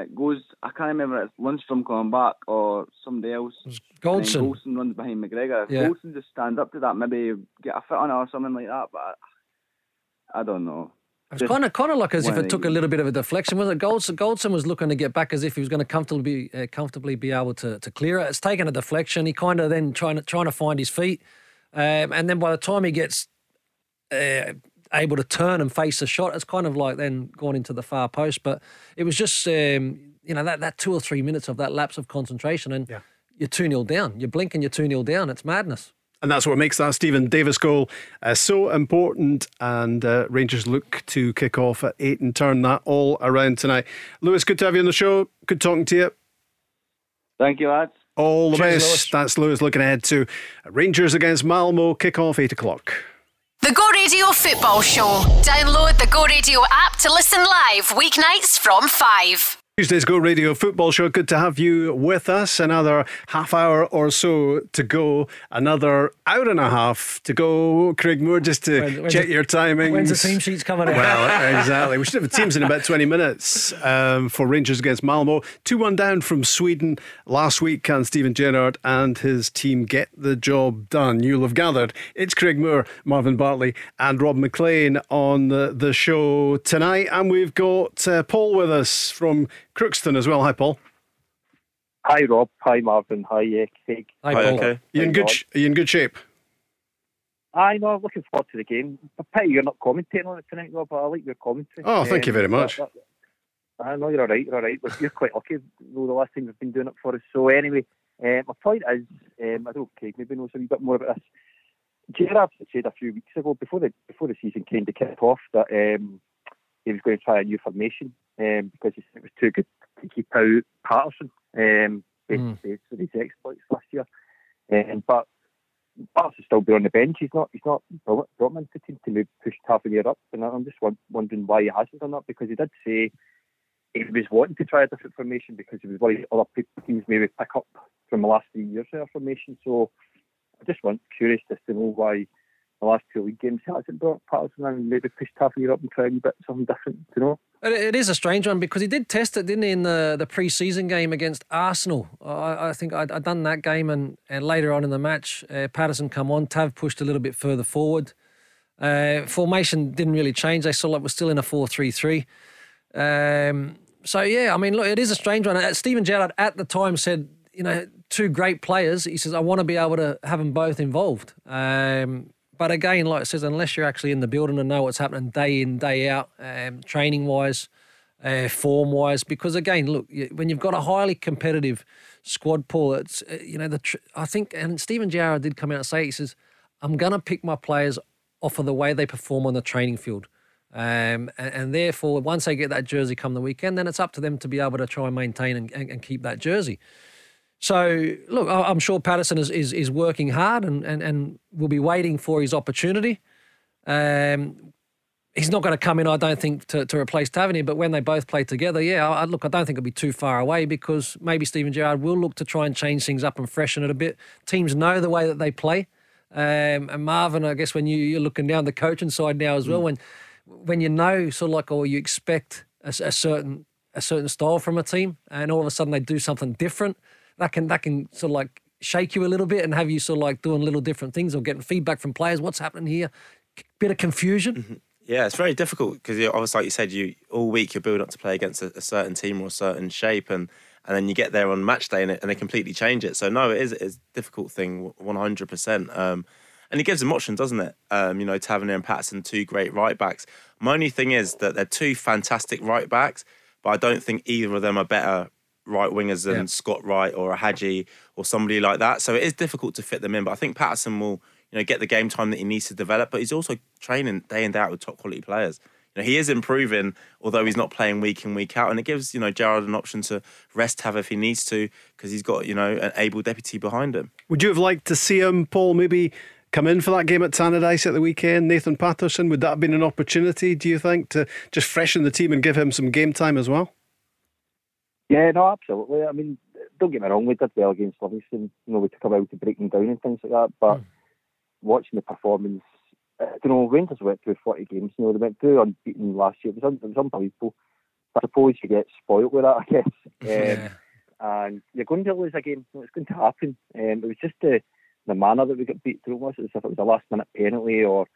S9: it goes. I can't remember if it's Lundstram coming back or somebody else.
S3: Goldson.
S9: Goldson runs behind McGregor. If
S3: Yeah.
S9: Goldson just stands up to that, maybe get a foot on it or something like that. But I, I don't know.
S3: It was kind of, kind of like as if it took a little bit of a deflection, was it? Goldson, Goldson was looking to get back as if he was going to comfortably, be, uh, comfortably be able to, to clear it. It's taken a deflection. He kind of then trying to trying to find his feet, um, and then by the time he gets uh, able to turn and face the shot, it's kind of like then going into the far post. But it was just um, you know that that two or three minutes of that lapse of concentration, and you're two 0 down. You're blinking, you're two 0 down. It's madness.
S2: And that's what makes that Steven Davis goal uh, so important. And uh, Rangers look to kick off at eight and turn that all around tonight. Lewis, good to have you on the show. Good talking to you.
S9: Thank you, lads.
S2: All the
S1: Cheers,
S2: best.
S1: Lewis.
S2: That's Lewis looking ahead to Rangers against Malmo. Kick off eight o'clock.
S1: The Go Radio Football Show. Download the Go Radio app to listen live weeknights from 5.
S2: Tuesday's Go Radio Football Show. Good to have you with us. Another half hour or so to go. Another hour and a half to go. Craig Moore, just to
S3: When-
S2: check
S3: the-
S2: your timings.
S3: When's the team sheets coming out?
S2: Well, exactly. We should have the teams in about 20 minutes um, for Rangers against Malmo. 2 1 down from Sweden last week. Can Steven Gerrard and his team get the job done? You'll have gathered. It's Craig Moore, Marvin Bartley, and Rob Maclean on the, the show tonight. And we've got uh, Paul with us from Crookston as well. Hi, Paul.
S10: Hi, Rob. Hi, Marvin. Hi, uh, Craig.
S2: Hi, Paul. Are you in good? sh- Are you in good shape?
S10: I know. I'm looking forward to the game. A pity you're not commentating on it tonight, Rob. But I like your commentary.
S2: Oh, thank you very much.
S10: that- that- I know you're all right. You're all right. But you're quite lucky. Though the last time you've been doing it for us. So anyway, uh, my point is, um, I don't. Craig maybe knows a wee bit more about this. Gerrard said a few weeks ago, before the before the season came to kick off, that um, he was going to try a new formation um, because he said it was too good to keep out Patterson um, based,
S3: Mm.
S10: based on his exploits last year. Um, but Patterson's still be on the bench. He's not. He's not brought brought him into the team to maybe push year up. And I'm just wondering why he hasn't done that because he did say he was wanting to try a different formation because he was worried other teams maybe pick up from the last three years of their formation. So I just want curious just to know why the last two league games he hasn't brought Patterson and maybe pushed half a year up and try a bit something different. You know.
S3: It, it is a strange one because he did test it, didn't he, in the, the pre-season game against Arsenal? I, I think I'd, I'd done that game, and, and later on in the match, uh, Patterson come on. Tav pushed a little bit further forward. Uh, formation didn't really change. They still like was still in a four-three-three. Um, so yeah, I mean, look, it is a strange one. Uh, Steven Gerrard at the time said, you know, two great players. He says, I want to be able to have them both involved. Um, but again, like it says, unless you're actually in the building and know what's happening day in, day out, um, training wise, uh, form wise, because again, look, when you've got a highly competitive squad pool, it's, uh, you know, the tr- I think, and Steven Gerrard did come out and say, he says, I'm going to pick my players off of the way they perform on the training field. Um, and, and therefore, once they get that jersey come the weekend, then it's up to them to be able to try and maintain and, and, and keep that jersey. So, look, I'm sure Patterson is, is, is working hard and, and, and will be waiting for his opportunity. Um, he's not going to come in, I don't think, to, to replace Tavernier, but when they both play together, yeah, I, look, I don't think it'll be too far away because maybe Steven Gerrard will look to try and change things up and freshen it a bit. Teams know the way that they play. Um, and Marvin, I guess when you, you're looking down the coaching side now as well, when when you know sort of like or you expect a, a certain a certain style from a team, and all of a sudden they do something different, that can that can sort of like shake you a little bit and have you sort of like doing little different things or getting feedback from players. What's happening here? Bit of confusion.
S4: Yeah, it's very difficult because obviously, like you said, you all week you're building up to play against a, a certain team or a certain shape, and and then you get there on match day and, it, and they completely change it. So no, it is it's a difficult thing, one hundred percent. Um, and it gives them options, doesn't it? Um, you know, Tavernier and Patterson, two great right backs. My only thing is that they're two fantastic right backs, but I don't think either of them are better right wingers than
S3: Yeah.
S4: Scott Wright or a Hagi or somebody like that. So it is difficult to fit them in. But I think Patterson will, you know, get the game time that he needs to develop. But he's also training day in day out with top quality players. You know, he is improving, although he's not playing week in week out, and it gives you know Gerrard an option to rest Tav if he needs to because he's got you know an able deputy behind him.
S2: Would you have liked to see him, Paul, maybe come in for that game at Tannadice at the weekend? Nathan Patterson, would that have been an opportunity, do you think, to just freshen the team and give him some game time as well?
S10: Yeah, no, absolutely. I mean, don't get me wrong, we did well against Livingston. You know, we took a while to break them down and things like that. But watching the performance uh, you know, Rangers went through 40 games. You know, they went through unbeaten last year. It was, un- it was unbelievable. I suppose you get spoiled with that, I guess. Um,
S3: Yeah.
S10: And you're going to lose a game. It's going to happen. Um, it was just the the manner that we got beat through. Almost as if it was a last minute penalty, or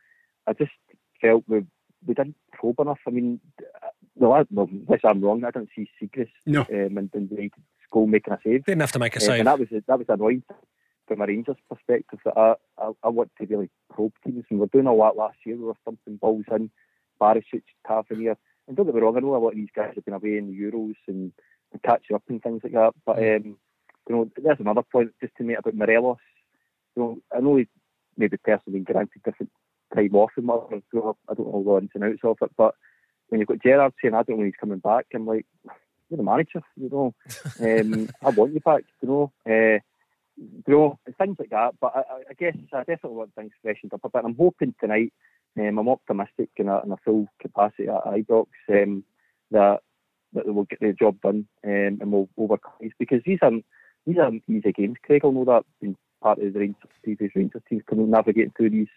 S10: I just felt we we didn't probe enough. I mean, the last, well, unless I'm wrong, I don't see Siegrist
S2: No.
S10: um, and, the goal making a save.
S3: Didn't have to make a
S10: Um,
S3: save.
S10: and that was that was annoying from a Rangers perspective. That I, I, I want to really probe teams, and we're doing a lot last year. We were thumping balls in, Barisic, Tavernier, and don't get me wrong, I know a lot of these guys have been away in the Euros and, and catching up and things like that. But um, you know, there's another point just to make about Morelos. You know, I know he's maybe personally been granted different time off and whatever. I don't know all the ins and outs of it, but when you've got Gerrard saying I don't know when he's coming back, I'm like, you're the manager, you know. Um, I want you back, you know. Uh, you know, things like that. But I, I- guess I definitely want things freshened up a bit. I'm hoping tonight, um, I'm optimistic in a, in a full capacity at Ibrox um, that that we'll get the job done um, and we'll overcome these because these aren't these aren't easy games. Craig will know that being part of the Rangers, previous Rangers teams coming navigating through these.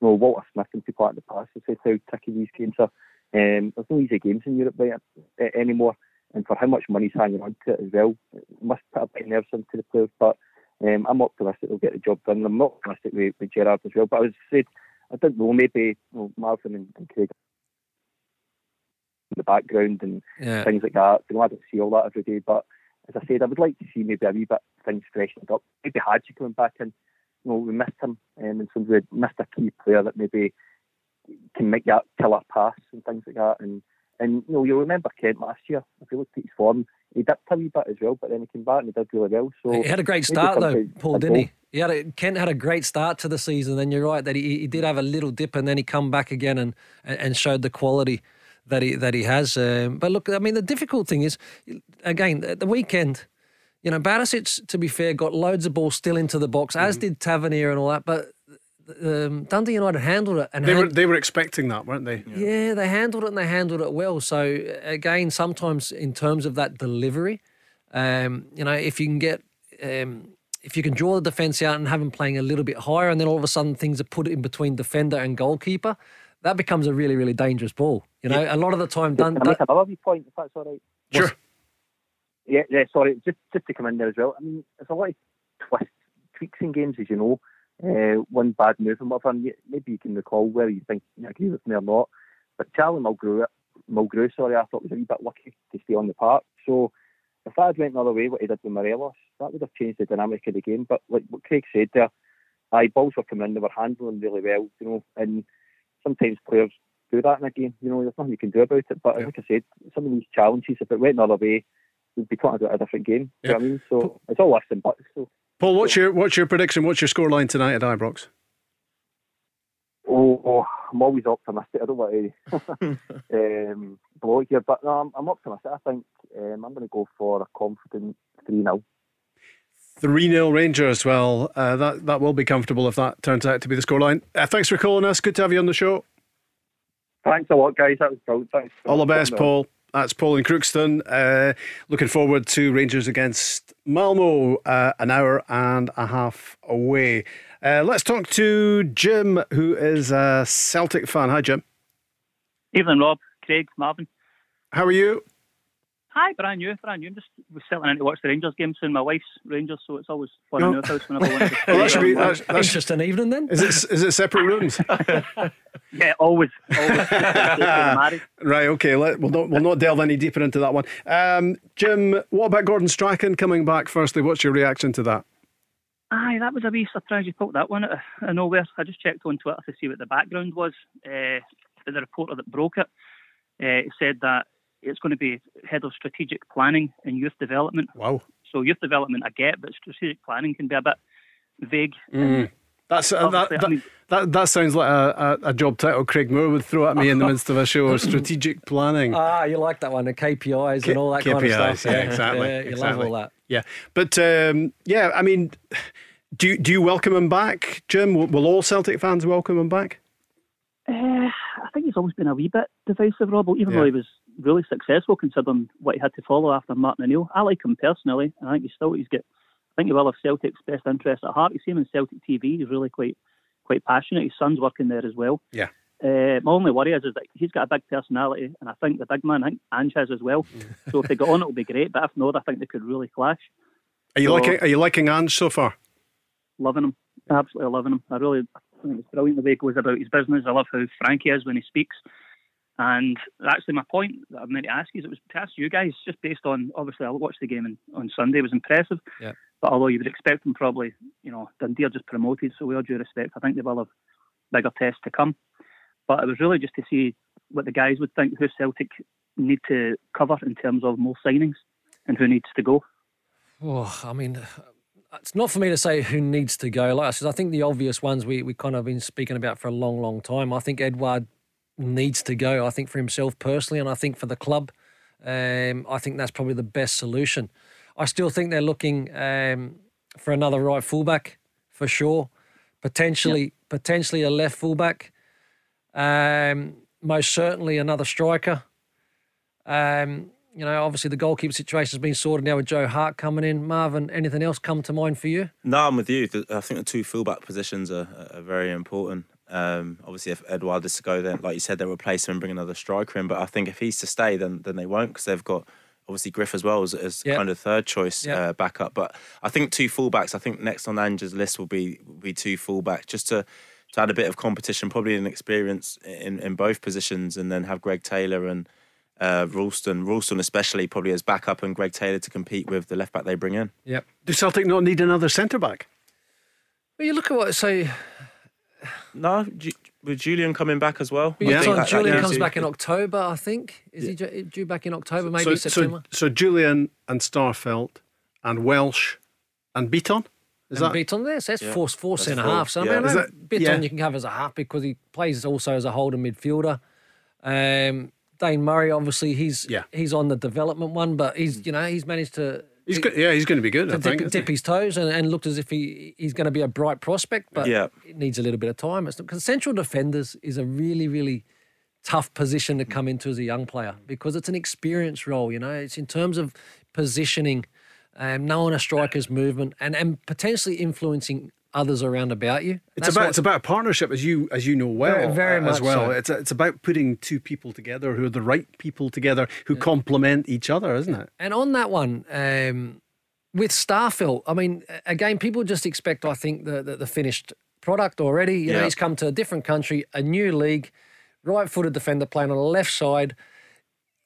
S10: You know, Walter Smith and people in the past have said how tricky these games are. Um, there's no easy games in Europe right, uh, anymore, and for how much money's hanging on to it as well, it must put a bit of nerves into the players. But um, I'm optimistic they'll get the job done. I'm not optimistic with, with Gerrard as well. But as I said, I don't know, maybe you know, Marvin and, and Craig in the background and
S3: Yeah.
S10: things like that. You know, I don't see all that every day. But as I said, I would like to see maybe a wee bit things freshened up. Maybe Hagi coming back in. You know, we missed him, um, and so we missed a key player that maybe can make that killer pass and things like that. And and you know, you'll remember Kent last year. If you looked at his form, he dipped a wee bit as well, but then he came back and he did really well. So
S3: He had a great start though, Paul, didn't he? He had a, Kent had a great start to the season. Then you're right that he, he did have a little dip, and then he come back again and and showed the quality that he that he has. Um, but look, I mean, the difficult thing is, again, at the weekend. You know, Barisic, to be fair, got loads of balls still into the box, as
S2: Mm-hmm.
S3: did Tavernier and all that. But um, Dundee United handled it, and
S2: They were they were expecting that, weren't they?
S3: yeah, they handled it and they handled it well. So again, sometimes in terms of that delivery, um, you know, if you can get, um, if you can draw the defence out and have them playing a little bit higher, and then all of a sudden things are put in between defender and goalkeeper, that becomes a really, really dangerous ball. You know, a lot of the time, done.
S10: Can I make another point, if that's all right?
S2: Sure.
S10: Yeah, yeah, sorry, just just to come in there as well. I mean, there's a lot of twists, tweaks in games, as you know. Uh, one bad move and whatever, maybe you can recall whether you think you agree with me or not. But Charlie Mulgrew, Mulgrew, sorry, I thought was a wee bit lucky to stay on the park. So if that had went another way, what he did with Morelos, that would have changed the dynamic of the game. But like what Craig said there, aye, balls were coming in, they were handling really well, you know, and sometimes players do that in a game. You know, there's nothing you can do about it. But like I said, some of these challenges, if it went another way, we'd be talking about a different game. Do you know what I mean? So it's all and buts. So.
S2: Paul, what's your what's your prediction? What's your scoreline tonight at Ibrox?
S10: Oh, oh, I'm always optimistic. I don't want to um, blow it here, but no, I'm, I'm optimistic. I think um, I'm going to go for a confident 3 0.
S2: 3 0 Rangers. Well, uh, that, that will be comfortable if that turns out to be the scoreline. Uh, thanks for calling us. Good to have you on the show.
S10: Thanks a lot, guys. That was brilliant. Thanks.
S2: All the best. Paul. That's Paul in Crookston. Uh, looking forward to Rangers against Malmo, uh, an hour and a half away. Uh, let's talk to Jim, who is a Celtic fan. Hi, Jim.
S11: Evening, Rob, Craig, Marvin.
S2: How are you?
S11: Hi, brand new, brand new. Just was settling in to watch the Rangers game soon. My wife's Rangers, so it's always fun in our house whenever I want to.
S2: Well, that should be that's, that's,
S3: an evening then.
S2: Is it is it separate rooms?
S11: yeah, always, always.
S2: Right. Okay. Let, we'll not we'll not delve any deeper into that one. Um, Jim, what about Gordon Strachan coming back? Firstly, what's your reaction to that?
S11: Aye, that was a wee surprise you pulled that one out of, out of nowhere. I just checked on Twitter to see what the background was. Uh, the reporter that broke it uh, said that it's going to be head of strategic planning and youth development.
S2: Wow.
S11: So youth development I get, but strategic planning can be a bit vague.
S2: Mm. That's uh, that,
S11: Obviously, I
S2: that,
S11: mean-
S2: that. That sounds like a, a, a job title Craig Moore would throw at me in the midst of a show. Strategic planning.
S3: Ah, you like that one, the KPIs and all that kind of
S2: KPIs,
S3: stuff.
S2: yeah, exactly.
S3: Yeah, you
S2: exactly.
S3: love all that.
S2: Yeah, but um, yeah, I mean, do you, do you welcome him back, Jim? Will, will all Celtic fans welcome him back?
S11: Uh, I think he's always been a wee bit divisive, Rob, even
S2: Yeah.
S11: though he was really successful considering what he had to follow after Martin O'Neill. I like him personally, and I think he's still he's got. I think he will have Celtic's best interest at heart. You see him in Celtic TV; he's really quite quite passionate. His son's working there as well.
S2: Yeah.
S11: Uh, my only worry is, is that he's got a big personality, and I think the big man, I think Ange has as well. So if they got on, it'll be great. But if not, I think they could really clash.
S2: Are you
S11: So-
S2: liking Are you liking Ange so far?
S11: Loving him, absolutely loving him. I really I think it's brilliant the way he goes about his business. I love how frank he is when he speaks. And actually, my point that I meant to ask you is it was to ask you guys, just based on obviously I watched the game on, on Sunday, it was impressive.
S3: Yeah.
S11: But although you would expect them probably, you know, Dundee are just promoted, so with all due respect, I think they will have bigger tests to come. But it was really just to see what the guys would think who Celtic need to cover in terms of more signings and who needs to go.
S3: Oh, I mean, it's not for me to say who needs to go. Like I said, I think the obvious ones we, we kind of been speaking about for a long, long time. I think Edouard needs to go. I think for himself personally, and I think for the club, um, I think that's probably the best solution. I still think they're looking um, for another right fullback for sure. Potentially, potentially a left fullback. Um, most certainly another striker. Um, you know, obviously the goalkeeper situation has been sorted now with Joe Hart coming in. Marvin, anything else come to mind for you?
S4: No, I'm with you. I think the two fullback positions are, are very important. Um, obviously, if Edouard is to go, then like you said, they'll replace him and bring another striker in. But I think if he's to stay, then then they won't because they've got obviously Griff as well as, as
S3: Yep.
S4: kind of third choice
S3: Yep.
S4: uh, backup. But I think two fullbacks. I think next on Ange's list will be will be two fullbacks just to. To add a bit of competition, probably an experience in, in both positions, and then have Greg Taylor and uh, Ralston, Ralston especially probably as backup, and Greg Taylor to compete with the left back they bring in.
S3: Yep.
S2: Do Celtic not need another centre back?
S3: Well, you look at what I say.
S4: No, Ju- with Jullien coming back as well.
S3: Yeah.
S4: think that- that
S3: Jullien
S4: gives
S3: comes back in October, I think. Is he due- due back in October? Maybe
S2: so,
S3: September.
S2: So, so Jullien and Starfelt and Welsh and Bitton? Is
S3: and
S2: that
S3: Bitton there, so that's
S4: Yeah,
S3: four, four
S4: that's
S3: centre
S4: four,
S3: halves. So
S4: yeah.
S3: I mean,
S2: Is
S3: I know
S2: that-
S3: Bitton
S2: yeah.
S3: you can have as a half because he plays also as a holding midfielder. Um, Dane Murray, obviously, he's
S2: Yeah.
S3: he's on the development one, but he's you know he's managed to
S2: He's good. Yeah, he's going to be good. I
S3: to
S2: think.
S3: dip,
S2: isn't
S3: dip his toes and, and looked as if he he's going to be a bright prospect, but
S4: Yeah.
S3: it needs a little bit of time. It's because central defenders is a really really tough position to come into as a young player because it's an experience role. You know, it's in terms of positioning, um, knowing a striker's movement, and and potentially influencing others around about you.
S2: It's
S3: That's
S2: about it's about partnership, as you as you know well,
S3: Very- very
S2: uh, as well.
S3: so.
S2: It's it's about putting two people together who are the right people together who complement each other, isn't it?
S3: And on that one, um, with Starfelt, I mean, again, people just expect, I think, the the, the finished product already. You know, he's come to a different country, a new league, right-footed defender playing on the left side.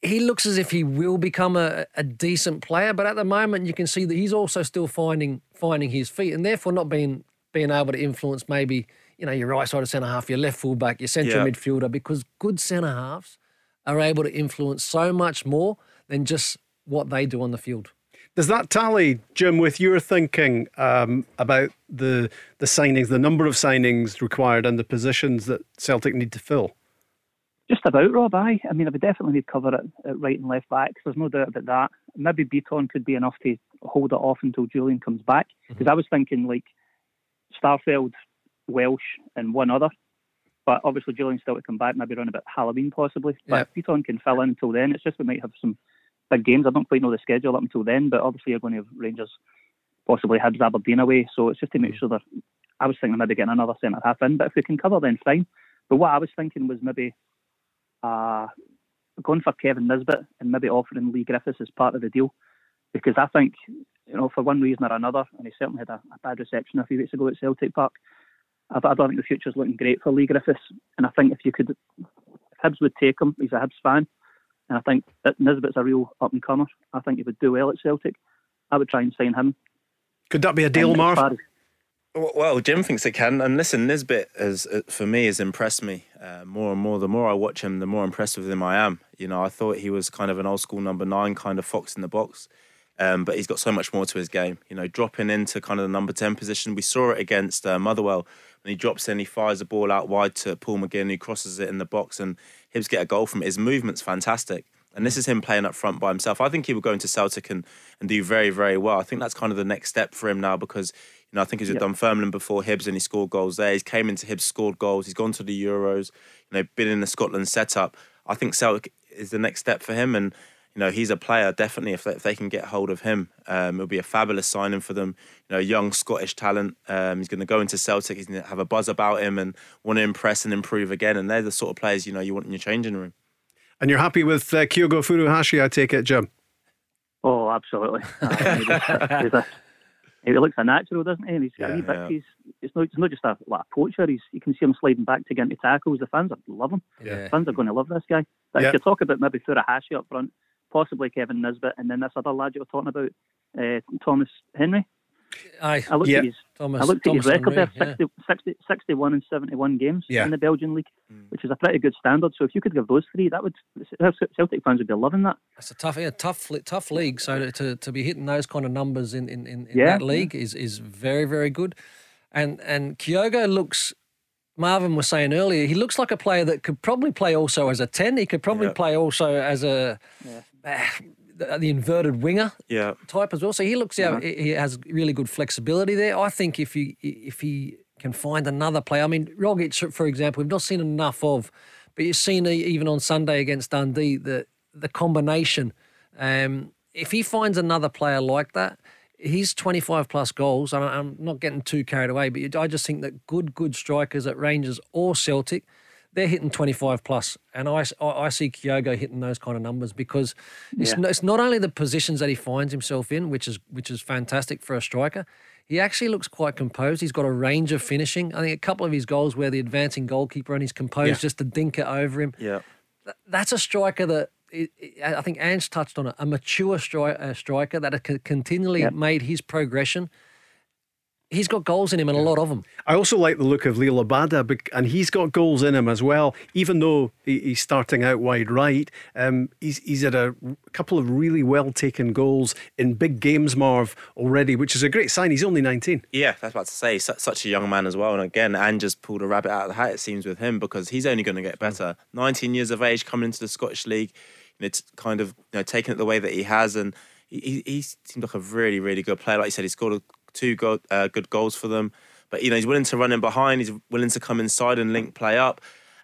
S3: He looks as if he will become a, a decent player, but at the moment, you can see that he's also still finding finding his feet, and therefore not being being able to influence maybe you know your right side of centre half, your left full back, your central
S4: Yeah.
S3: midfielder, because good centre halves are able to influence so much more than just what they do on the field.
S2: Does that tally, Jim, with your thinking um, about the the signings, the number of signings required, and the positions that Celtic need to fill?
S11: Just about, Rob, aye. I mean, I would definitely need cover at, at right and left backs. There's no doubt about that. Maybe Bitton could be enough to hold it off until Jullien comes back. Because I was thinking, like, Starfelt, Welsh, and one other. But obviously, Jullien's still to come back, maybe around about Halloween, possibly. But
S3: Yeah.
S11: if Bitton can fill in until then, it's just we might have some big games. I don't quite know the schedule up until then, but obviously, you're going to have Rangers, possibly Hibs, Aberdeen away. So it's just to make sure that I was thinking maybe getting another centre half in. But if we can cover, then fine. But what I was thinking was maybe uh, going for Kevin Nisbet and maybe offering Leigh Griffiths as part of the deal. Because I think, you know, for one reason or another, and he certainly had a, a bad reception a few weeks ago at Celtic Park, I, I don't think the future's looking great for Leigh Griffiths. And I think if you could, if Hibs would take him, he's a Hibs fan, and I think that Nisbet's a real up and comer. I think he would do well at Celtic. I would try and sign him.
S2: Could that be a deal,
S11: And as
S2: Marv?
S4: Well- Well, Jim thinks it can, and listen, Nisbet has uh, for me has impressed me uh, more and more. The more I watch him, the more impressed with him I am. You know, I thought he was kind of an old school number nine, kind of fox in the box, um, but he's got so much more to his game. You know, dropping into kind of the number ten position. We saw it against uh, Motherwell when he drops in, he fires a ball out wide to Paul McGinn, who crosses it in the box, and Hibs get a goal from it. His movement's fantastic. And this is him playing up front by himself. I think he will go into Celtic and, and do very, very well. I think that's kind of the next step for him now because, you know, I think he's with
S11: Yeah.
S4: Dunfermline before Hibs and he scored goals there. He's came into Hibs, scored goals. He's gone to the Euros, you know, been in the Scotland setup. I think Celtic is the next step for him. And, you know, he's a player definitely. If they, if they can get hold of him, um, it'll be a fabulous signing for them. You know, young Scottish talent. Um, he's going to go into Celtic. He's going to have a buzz about him and want to impress and improve again. And they're the sort of players you know you want in your changing room.
S2: And you're happy with uh, Kyogo Furuhashi, I take it, Jim?
S11: Oh, absolutely. he's he looks a natural, doesn't he? And he's,
S4: Yeah,
S11: yeah,
S4: yeah.
S11: he's it's not, it's not just a, like a poacher. He's, you can see him sliding back to get into tackles. The fans are- love him.
S3: Yeah.
S11: The fans are going to love this guy. But
S2: Yeah.
S11: if you talk about maybe Furuhashi up front, possibly Kevin Nisbet, and then this other lad you were talking about, uh, Thomas Henry.
S3: Aye,
S11: I looked
S2: Yeah.
S11: at his
S3: Thomas.
S11: I looked at his record
S3: Henry,
S11: there 60, 60, 61 and 71 games
S2: Yeah.
S11: in the Belgian league, which is a pretty good standard. So if you could give those three, that would Celtic fans would be loving that.
S3: It's a tough, yeah, tough, tough league. So to, to, to be hitting those kind of numbers in in, in, in
S11: Yeah,
S3: that league is is very very good, and and Kyogo looks. Marvin was saying earlier, he looks like a player that could probably play also as a ten. He could probably
S4: Yeah.
S3: play also as a the, inverted winger
S4: Yeah,
S3: type as well. So he looks out. He he has really good flexibility there. I think if he if he can find another player, I mean Rogic, for example, we've not seen enough of, but you've seen even on Sunday against Dundee the the combination. Um, if he finds another player like that, he's 25 plus goals. I'm not getting too carried away, but I just think that good good strikers at Rangers or Celtic. They're hitting 25 plus, and I, I I see Kyogo hitting those kind of numbers because it's,
S11: Yeah.
S3: n- it's not only the positions that he finds himself in, which is which is fantastic for a striker. He actually looks quite composed. He's got a range of finishing. I think a couple of his goals where the advancing goalkeeper and he's composed
S2: Yeah.
S3: just to dink it over him.
S4: yeah.
S3: That's a striker that i- think Ange touched on it. A mature stri- uh, striker that co- continually
S11: Yep.
S3: made his progression. He's got goals in him and a lot of them.
S2: I also like the look of Liel Abada, and he's got goals in him as well. Even though he- he's starting out wide right, um, he's he's had a couple of really well taken goals in big games, Marv, already, which is a great sign. He's only 19.
S4: Yeah, that's what to say. Su- such a young man as well. And again, Ange just pulled a rabbit out of the hat, it seems, with him because he's only going to get better. 19 years of age, coming into the Scottish League, you know, it's kind of you know, taking it the way that he has. And he, he, he seemed like a really, really good player. Like you said, he scored a, two go- uh, good goals for them. But, you know, he's willing to run in behind, he's willing to come inside and link play up.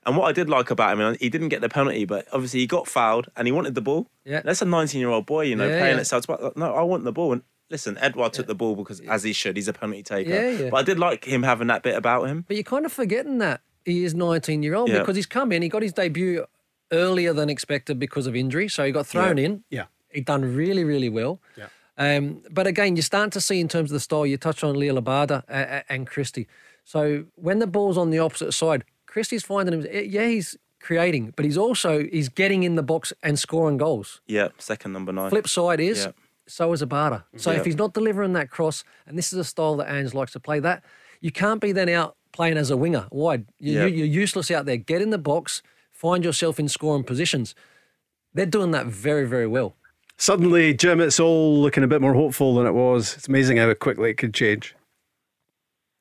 S4: And what I did like about him, he didn't get the penalty, but obviously he got fouled and he wanted the ball.
S3: Yeah.
S4: That's a 19 year old boy, you know,
S3: Yeah,
S4: playing
S3: yeah.
S4: at South. No, I want the ball. And listen, Edouard took the ball because, as he should, he's a penalty taker.
S3: Yeah, yeah.
S4: But I did like him having that bit about him.
S3: But you're kind of forgetting that he is 19 year old
S4: Yeah.
S3: because he's come in. He got his debut earlier than expected because of injury, so he got thrown in.
S2: Yeah.
S3: He done really, really well.
S2: Yeah.
S3: Um, but again, you're starting to see in terms of the style. You touched on Liel Abada uh, uh, and Christie. So when the ball's on the opposite side, Christie's finding him. eh, Yeah, he's creating, but he's also he's getting in the box and scoring goals.
S4: Yeah, second number nine.
S3: Flip side is
S4: Yeah.
S3: so is Abada. So
S4: Yeah.
S3: if he's not delivering that cross, and this is a style that Ange likes to play, that you can't be then out playing as a winger wide. You,
S4: Yeah.
S3: you're useless out there. Get in the box, find yourself in scoring positions. They're doing that very, very well.
S2: Suddenly, Jim, it's all looking a bit more hopeful than it was. It's amazing how quickly it could change.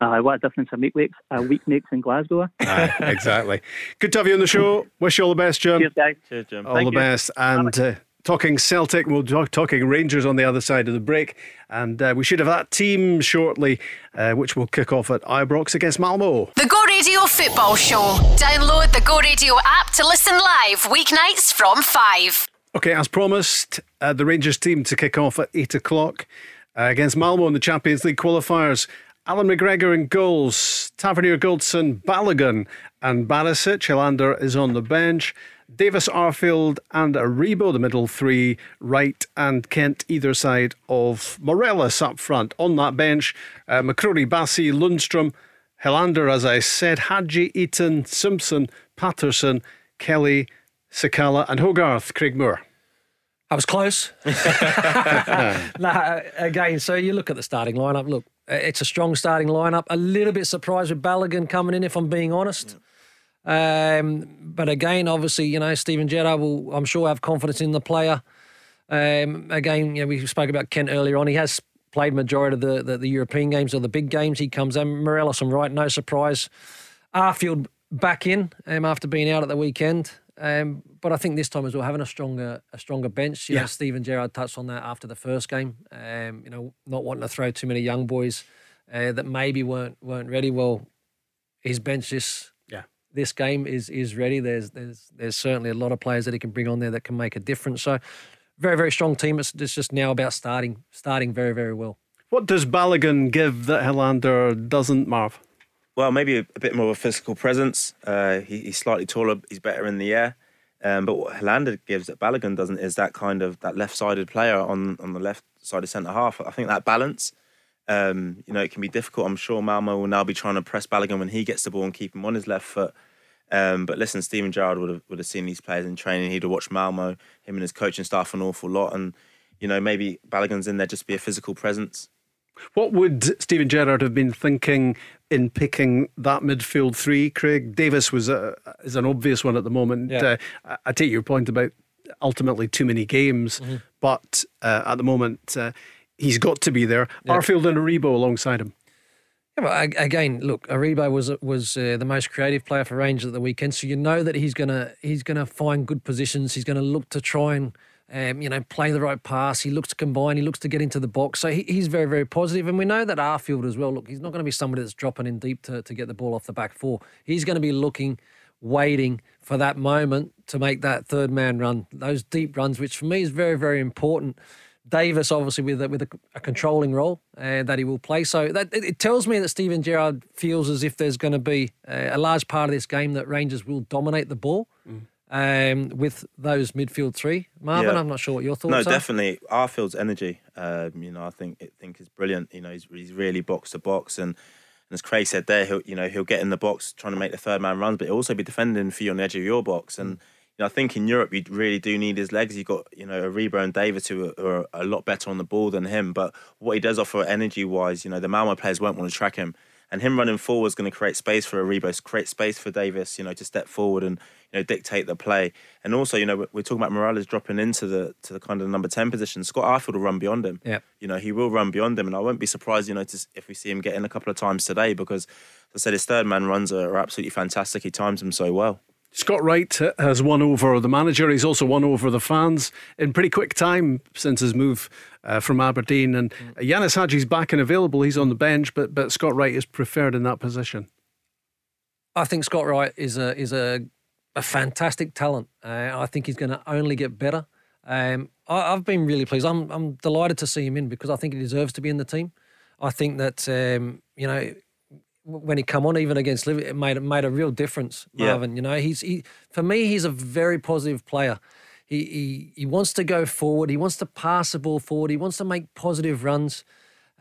S11: Uh, what a difference a week makes, a week makes in Glasgow.
S2: Aye, exactly. Good to have you on the show. Wish you all the best, Jim.
S11: Cheers, guys.
S4: Cheers, Jim.
S2: All
S11: Thank
S2: the
S11: you.
S2: best. And uh, talking Celtic, we'll talk talking Rangers on the other side of the break. And uh, we should have that team shortly, uh, which will kick off at Ibrox against Malmo.
S1: The Go Radio Football Show. Download the Go Radio app to listen live weeknights from 5.
S2: Okay, as promised, uh, the Rangers team to kick off at 8 o'clock uh, against Malmo in the Champions League qualifiers. Alan McGregor in goals, Tavernier Goldson, Balogun, and Barisic. Helander is on the bench. Davis, Arfield, and Aribo, the middle three, right, and Kent either side of Morelos up front. On that bench, uh, McCrorie, Bassey, Lundstram, Helander, as I said, Hagi, Itten, Simpson, Patterson, Kelly, Sakala, and Hogarth, Craig Moore.
S3: I was close. nah, again, so you look at the starting lineup. Look, it's a strong starting lineup. A little bit surprised with Balogun coming in, if I'm being honest. Um, but again, obviously, you know, Steven Gerrard will, I'm sure, have confidence in the player. Um, again, you know, we spoke about Kent earlier on. He has played majority of the, the, the European games or the big games. He comes in. Morelos on right, no surprise. Arfield back in um, after being out at the weekend. Um, but I think this time as well, having a stronger a stronger bench. You
S2: Yeah.
S3: know, Steven Gerrard touched on that after the first game. Um, you know, not wanting to throw too many young boys uh, that maybe weren't weren't ready. Well, his bench this
S2: Yeah.
S3: this game is is ready. There's there's there's certainly a lot of players that he can bring on there that can make a difference. So very very strong team. It's, it's just now about starting starting very very well.
S2: What does Balogun give that Helander doesn't, Marv?
S4: Well, maybe a, a bit more of a physical presence. Uh, he, he's slightly taller. He's better in the air. Um, but what Helander gives that Balogun doesn't is that kind of that left-sided player on on the left side of centre half. I think that balance. Um, you know, it can be difficult. I'm sure Malmo will now be trying to press Balogun when he gets the ball and keep him on his left foot. Um, but listen, Steven Gerrard would have would have seen these players in training. He'd have watched Malmo, him and his coaching staff an awful lot, and you know maybe Balogun's in there just to be a physical presence.
S2: What would Steven Gerrard have been thinking in picking that midfield three? Craig Davis was a, is an obvious one at the moment.
S3: Yeah.
S2: Uh, I take your point about ultimately too many games,
S3: Mm-hmm.
S2: but uh, at the moment uh, he's got to be there. Arfield and Aribo alongside him.
S3: Yeah, ag- again, look, Aribo was was uh, the most creative player for Rangers at the weekend, so you know that he's gonna he's gonna find good positions. He's gonna look to try and um, you know play the right pass. He looks to combine. He looks to get into the box. So he, he's very very positive. and we know that Arfield as well. Look, he's not going to be somebody that's dropping in deep to, to get the ball off the back four. He's going to be looking, waiting for that moment to make that third man run, those deep runs, which for me is very very important. Davis, obviously, with a, with a, a controlling role uh, that he will play. So that it, it tells me that Steven Gerrard feels as if there's going to be uh, a large part of this game that Rangers will dominate the ball um, with those midfield three. Marvin,
S4: Yeah.
S3: I'm not sure what your thoughts
S4: No,
S3: are.
S4: No, definitely. Arfield's energy, um, you know, I think I think is brilliant. You know, he's, he's really box to box, and, and as Craig said there, he'll you know he'll get in the box trying to make the third man runs, but he'll also be defending for you on the edge of your box. And you know, I think in Europe you really do need his legs. You've got you know Aribo and Davis who are, are a lot better on the ball than him, but what he does offer energy wise, you know, the Malmo players won't want to track him. And him running forward is going to create space for Aribo, create space for Davis, you know, to step forward and you know dictate the play. And also, you know, we're- talking about Morelos dropping into the to the kind of number ten position. Scott Arfield will run beyond him.
S3: Yeah.
S4: You know, he will run beyond him, and I won't be surprised, you know, to, if we see him get in a couple of times today because, as I said, his third man runs are, are absolutely fantastic. He times them so well.
S2: Scott Wright has won over the manager. He's also won over the fans in pretty quick time since his move uh, from Aberdeen. And uh, Ianis Hagi's back and available. He's on the bench, but but Scott Wright is preferred in that position.
S3: I think Scott Wright is a is a a fantastic talent. Uh, I think he's going to only get better. Um, I, I've been really pleased. I'm I'm delighted to see him in because I think he deserves to be in the team. I think that um, you know when he come on, even against Liverpool, it made it made a real difference.
S4: Yeah.
S3: Marvin, you know, he's he for me, he's a very positive player. He, he he wants to go forward. He wants to pass the ball forward. He wants to make positive runs.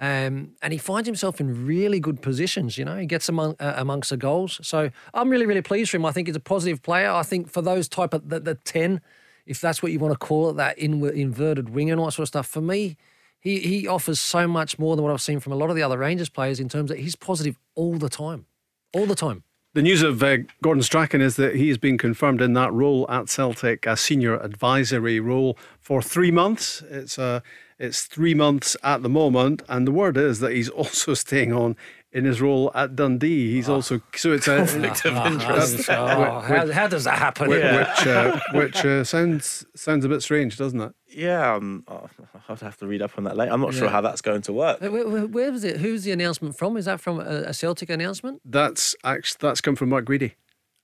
S3: Um, and he finds himself in really good positions. You know, he gets among uh, amongst the goals. So I'm really, really pleased for him. I think he's a positive player. I think for those type of the, the ten, if that's what you want to call it, that inward, inverted wing and all that sort of stuff. For me, he he offers so much more than what I've seen from a lot of the other Rangers players in terms that he's positive all the time, all the time.
S2: The news of uh, Gordon Strachan is that he has been confirmed in that role at Celtic, a senior advisory role for three months. It's uh, it's three months at the moment, and the word is that he's also staying on in his role at Dundee. He's also so it's a
S4: Conflict of interest.
S3: Oh, how, how does that happen?
S2: which which, uh, which uh, sounds sounds a bit strange, doesn't it?
S4: Yeah, um, I'll I'll have to read up on that later. I'm not sure how that's going to work.
S3: Where, where, where was it? Who's the announcement from? Is that from a, a Celtic announcement?
S2: That's actually that's come from Mark Guidi,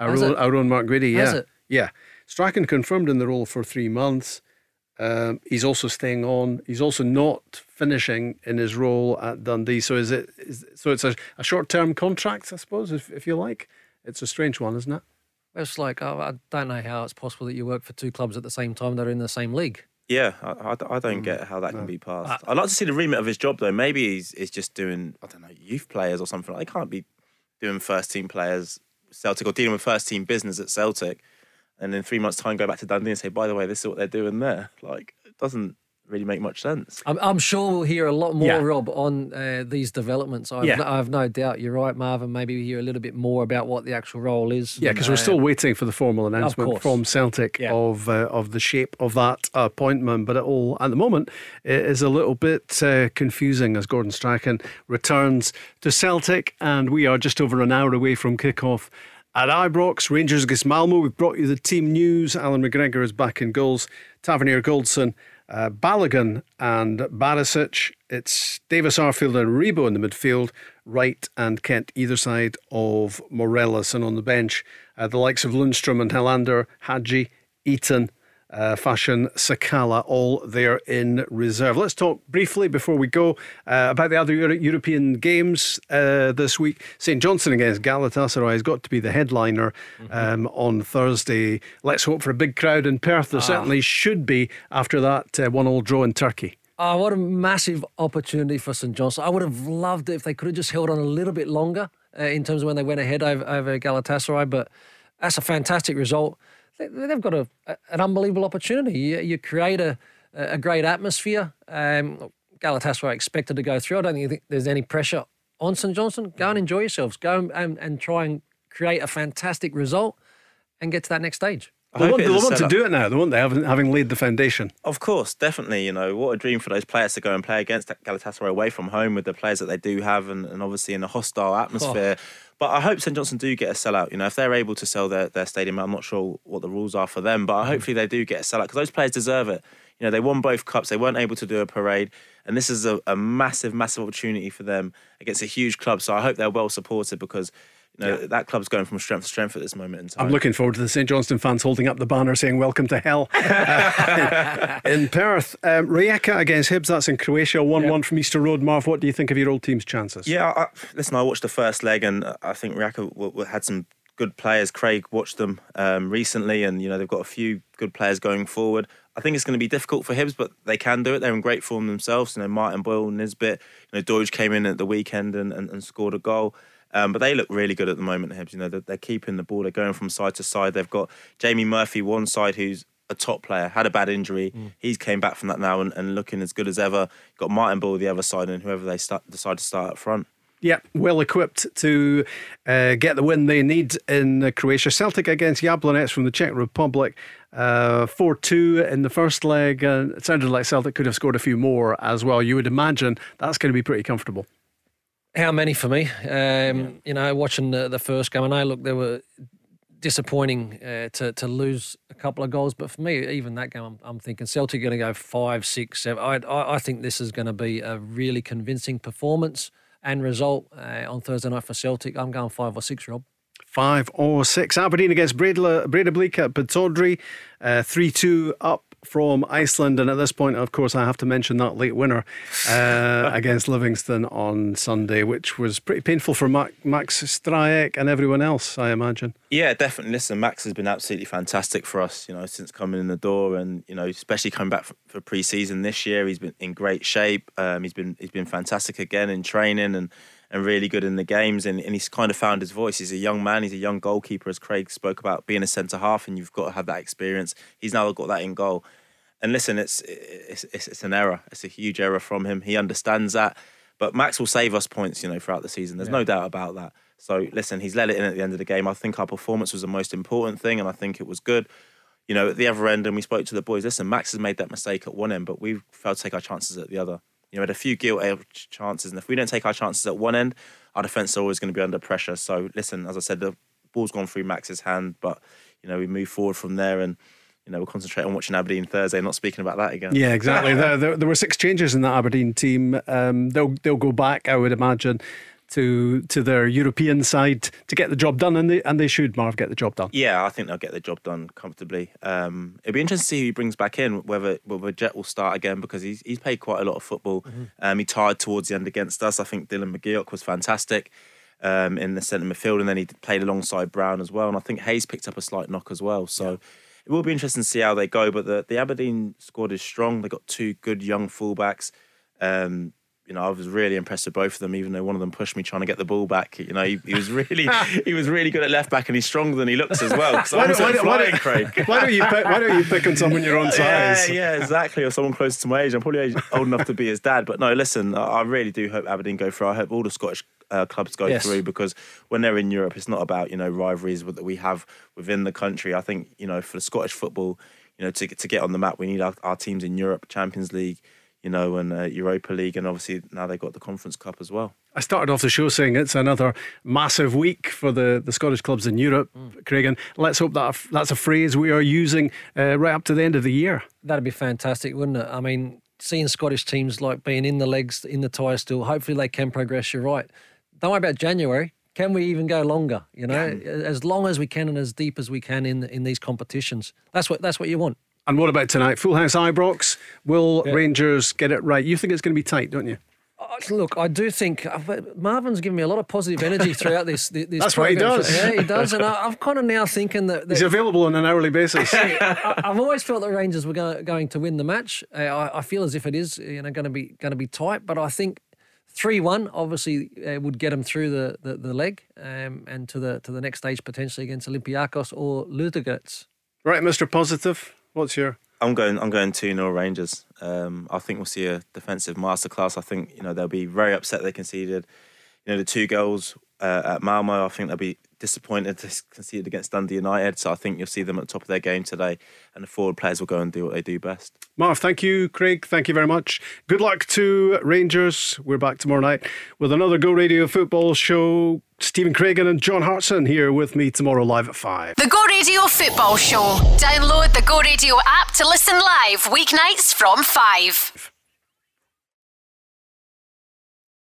S2: our,
S3: Has
S2: own, our own Mark Guidi. Yeah,
S3: Has it?
S2: yeah. Strachan confirmed in the role for three months. Um, he's also staying on. He's also not finishing in his role at Dundee. So is it? Is, so it's a, a short term contract, I suppose, if, if you like. It's a strange one, isn't it?
S3: It's like oh, I don't know how it's possible that you work for two clubs at the same time that are in the same league.
S4: Yeah, I, I, I don't
S3: Mm.
S4: get how that can be passed. I'd like to see the remit of his job though. Maybe he's, he's just doing I don't know youth players or something. They can't be doing first team players Celtic or dealing with first team business at Celtic, and in three months' time go back to Dundee and say, by the way, this is what they're doing there. Like it doesn't really make much sense.
S3: I'm, I'm sure we'll hear a lot more,
S2: Yeah.
S3: Rob, on uh, these developments. I've,
S2: Yeah.
S3: no, I've no doubt. You're right, Marvin. Maybe we hear a little bit more about what the actual role is.
S2: Yeah, because we're
S3: Uh,
S2: still waiting for the formal announcement from Celtic
S3: Yeah.
S2: of uh, of the shape of that appointment. But it all at the moment it is a little bit uh, confusing as Gordon Strachan returns to Celtic, and we are just over an hour away from kickoff. At Ibrox, Rangers against Malmo. We've brought you the team news. Alan McGregor is back in goals. Tavernier Goldson, uh, Balogun, and Barisic. It's Davis Arfield and Aribo in the midfield, Wright and Kent either side of Morelos. And on the bench, uh, the likes of Lundstram and Helander, Hagi, Itten, uh, fashion, Sakala, all there in reserve. Let's talk briefly before we go uh, about the other Euro- European games uh, this week. St Johnstone against Galatasaray has got to be the headliner
S3: Mm-hmm.
S2: um, on Thursday. Let's hope for a big crowd in Perth. There
S3: Ah.
S2: certainly should be after that uh, one-all draw in Turkey.
S3: Oh, what a massive opportunity for St Johnstone. I would have loved it if they could have just held on a little bit longer uh, in terms of when they went ahead over, over Galatasaray, but that's a fantastic result. They, they've got a- an unbelievable opportunity. You, you create a, a great atmosphere. Um, Galatasaray expected to go through. I don't think there's any pressure on St Johnstone. Go and enjoy yourselves. Go and, and try and create a fantastic result and get to that next stage.
S2: They want, they want to do it now, they want they having, having laid the foundation.
S4: Of course, definitely. You know, what a dream for those players to go and play against Galatasaray away from home with the players that they do have and, and obviously in a hostile oh. atmosphere. But I hope St Johnstone do get a sellout. You know, if they're able to sell their, their stadium, I'm not sure what the rules are for them, but hmm. hopefully they do get a sellout because those players deserve it. You know, they won both cups, they weren't able to do a parade, and this is a, a massive, massive opportunity for them against a huge club. So I hope they're well supported because. You know, that club's going from strength to strength at this moment in time.
S2: I'm looking forward to the St Johnstone fans holding up the banner saying "Welcome to Hell" in Perth. Um, Rijeka against Hibs. That's in Croatia. One-one from Easter Road. Marv, what do you think of your old team's chances?
S4: Yeah, I, listen, I watched the first leg, and I think Rijeka w- w- had some good players. Craig watched them um, recently, and you know they've got a few good players going forward. I think it's going to be difficult for Hibs, but they can do it. They're in great form themselves. You know, Martin Boyle, Nisbet, you know, Doidge came in at the weekend and, and, and scored a goal. Um, but they look really good at the moment, Hibs. You know, they're, they're keeping the ball. They're going from side to side. They've got Jamie Murphy one side, who's a top player, had a bad injury. He's came back from that now and, and looking as good as ever. Got Martin Boyle the other side, and whoever they start, decide to start up front.
S2: Yeah, well equipped to uh, get the win they need in uh, Croatia. Celtic against Jablonec from the Czech Republic. Uh, 4 2 in the first leg. And it sounded like Celtic could have scored a few more as well. You would imagine that's going to be pretty comfortable.
S3: How many for me? Um, You know, watching the, the first game, I know, look, they were disappointing uh, to to lose a couple of goals, but for me, even that game, I'm, I'm thinking Celtic are going to go five, six, seven. I, I, I think this is going to be a really convincing performance and result uh, on Thursday night for Celtic. I'm going five or six, Rob.
S2: Five or six. Aberdeen against Breidablik at Pittodrie. 3 2 up from Iceland. And at this point, of course, I have to mention that late winner uh, against Livingston on Sunday, which was pretty painful for Max, Max Stryjek and everyone else, I imagine.
S4: Yeah, definitely. Listen, Max has been absolutely fantastic for us, you know, since coming in the door, and you know, especially coming back for, for pre-season this year. He's been in great shape. Um, he's been he's been fantastic again in training and and really good in the games. And, and he's kind of found his voice. He's a young man. He's a young goalkeeper, as Craig spoke about being a centre half, and you've got to have that experience. He's now got that in goal. And listen, it's it's it's, it's an error. It's a huge error from him. He understands that. But Max will save us points, you know, throughout the season. There's no doubt about that. So listen, he's let it in at the end of the game. I think our performance was the most important thing, and I think it was good. You know, at the other end, and we spoke to the boys. Listen, Max has made that mistake at one end, but we've failed to take our chances at the other. You know, had a few gilt chances, and if we don't take our chances at one end, our defence is always going to be under pressure. So listen, as I said, the ball's gone through Max's hand, but you know, we move forward from there, and you know, we'll concentrate on watching Aberdeen Thursday, not speaking about that again.
S2: Yeah, exactly. there, there, there were six changes in that Aberdeen team. Um, they'll they'll go back, I would imagine, to to their European side to get the job done, and they and they should Marv get the job done.
S4: Yeah, I think they'll get the job done comfortably. Um, it'll be interesting to see who he brings back in, whether whether Jet will start again because he's he's played quite a lot of football. Um, he tired towards the end against us. I think Dylan McGeoch was fantastic um, in the centre midfield, and then he played alongside Brown as well. And I think Hayes picked up a slight knock as well. So. It will be interesting to see how they go, but the, the Aberdeen squad is strong. They've got two good young fullbacks. Um, you know, I was really impressed with both of them, even though one of them pushed me trying to get the ball back. You know, he, he was really he was really good at left back, and he's stronger than he looks as well.
S2: Why
S4: I'm
S2: don't- why don't- why don't-
S4: Craig.
S2: Why don't you pick, why don't you pick on someone your own size?
S4: Yeah, yeah, exactly. Or someone close to my age. I'm probably age- old enough to be his dad. But no, listen, I I really do hope Aberdeen go through. I hope all the Scottish uh, clubs go
S3: Yes.
S4: through because when they're in Europe, it's not about you know rivalries that we have within the country. I think you know for the Scottish football, you know to to get on the map, we need our, our teams in Europe, Champions League. You know, and uh, Europa League, and obviously now they've got the Conference Cup as well.
S2: I started off the show saying it's another massive week for the, the Scottish clubs in Europe, Craig, and let's hope that that's a phrase we are using uh, right up to the end of the year.
S3: That'd be fantastic, wouldn't it? I mean, seeing Scottish teams like being in the legs, in the tyre still, hopefully they can progress. You're right. Don't worry about January. Can we even go longer? You know, as long as we can and as deep as we can in in these competitions. That's what that's what you want.
S2: And what about tonight? Full house Ibrox. Will Rangers get it right? You think it's going to be tight, don't you?
S3: Uh, Look, I do think uh, Marvin's given me a lot of positive energy throughout this. this
S2: That's what he does.
S3: Yeah, he does, and I, I'm kind of now thinking that, that
S2: He's available on an hourly basis.
S3: I, I've always felt that Rangers were go, going to win the match. Uh, I, I feel as if it is, you know, going to be going to be tight. But I think three one obviously uh, would get them through the the, the leg um, and to the to the next stage potentially against Olympiacos or Ludogorets.
S2: right, Mr. Positive. What's your
S4: I'm going. I'm going two 0 Rangers. Um, I think we'll see a defensive masterclass. I think you know they'll be very upset they conceded. You know the two goals uh, at Malmo. I think they'll be disappointed they conceded against Dundee United. So I think you'll see them at the top of their game today, and the forward players will go and do what they do best.
S2: Marv, thank you. Craig, thank you very much. Good luck to Rangers. We're back tomorrow night with another Go Radio football show. Stephen Cragen and John Hartson here with me tomorrow live at 5.
S1: The Go Radio Football Show. Download the Go Radio app to listen live weeknights from 5.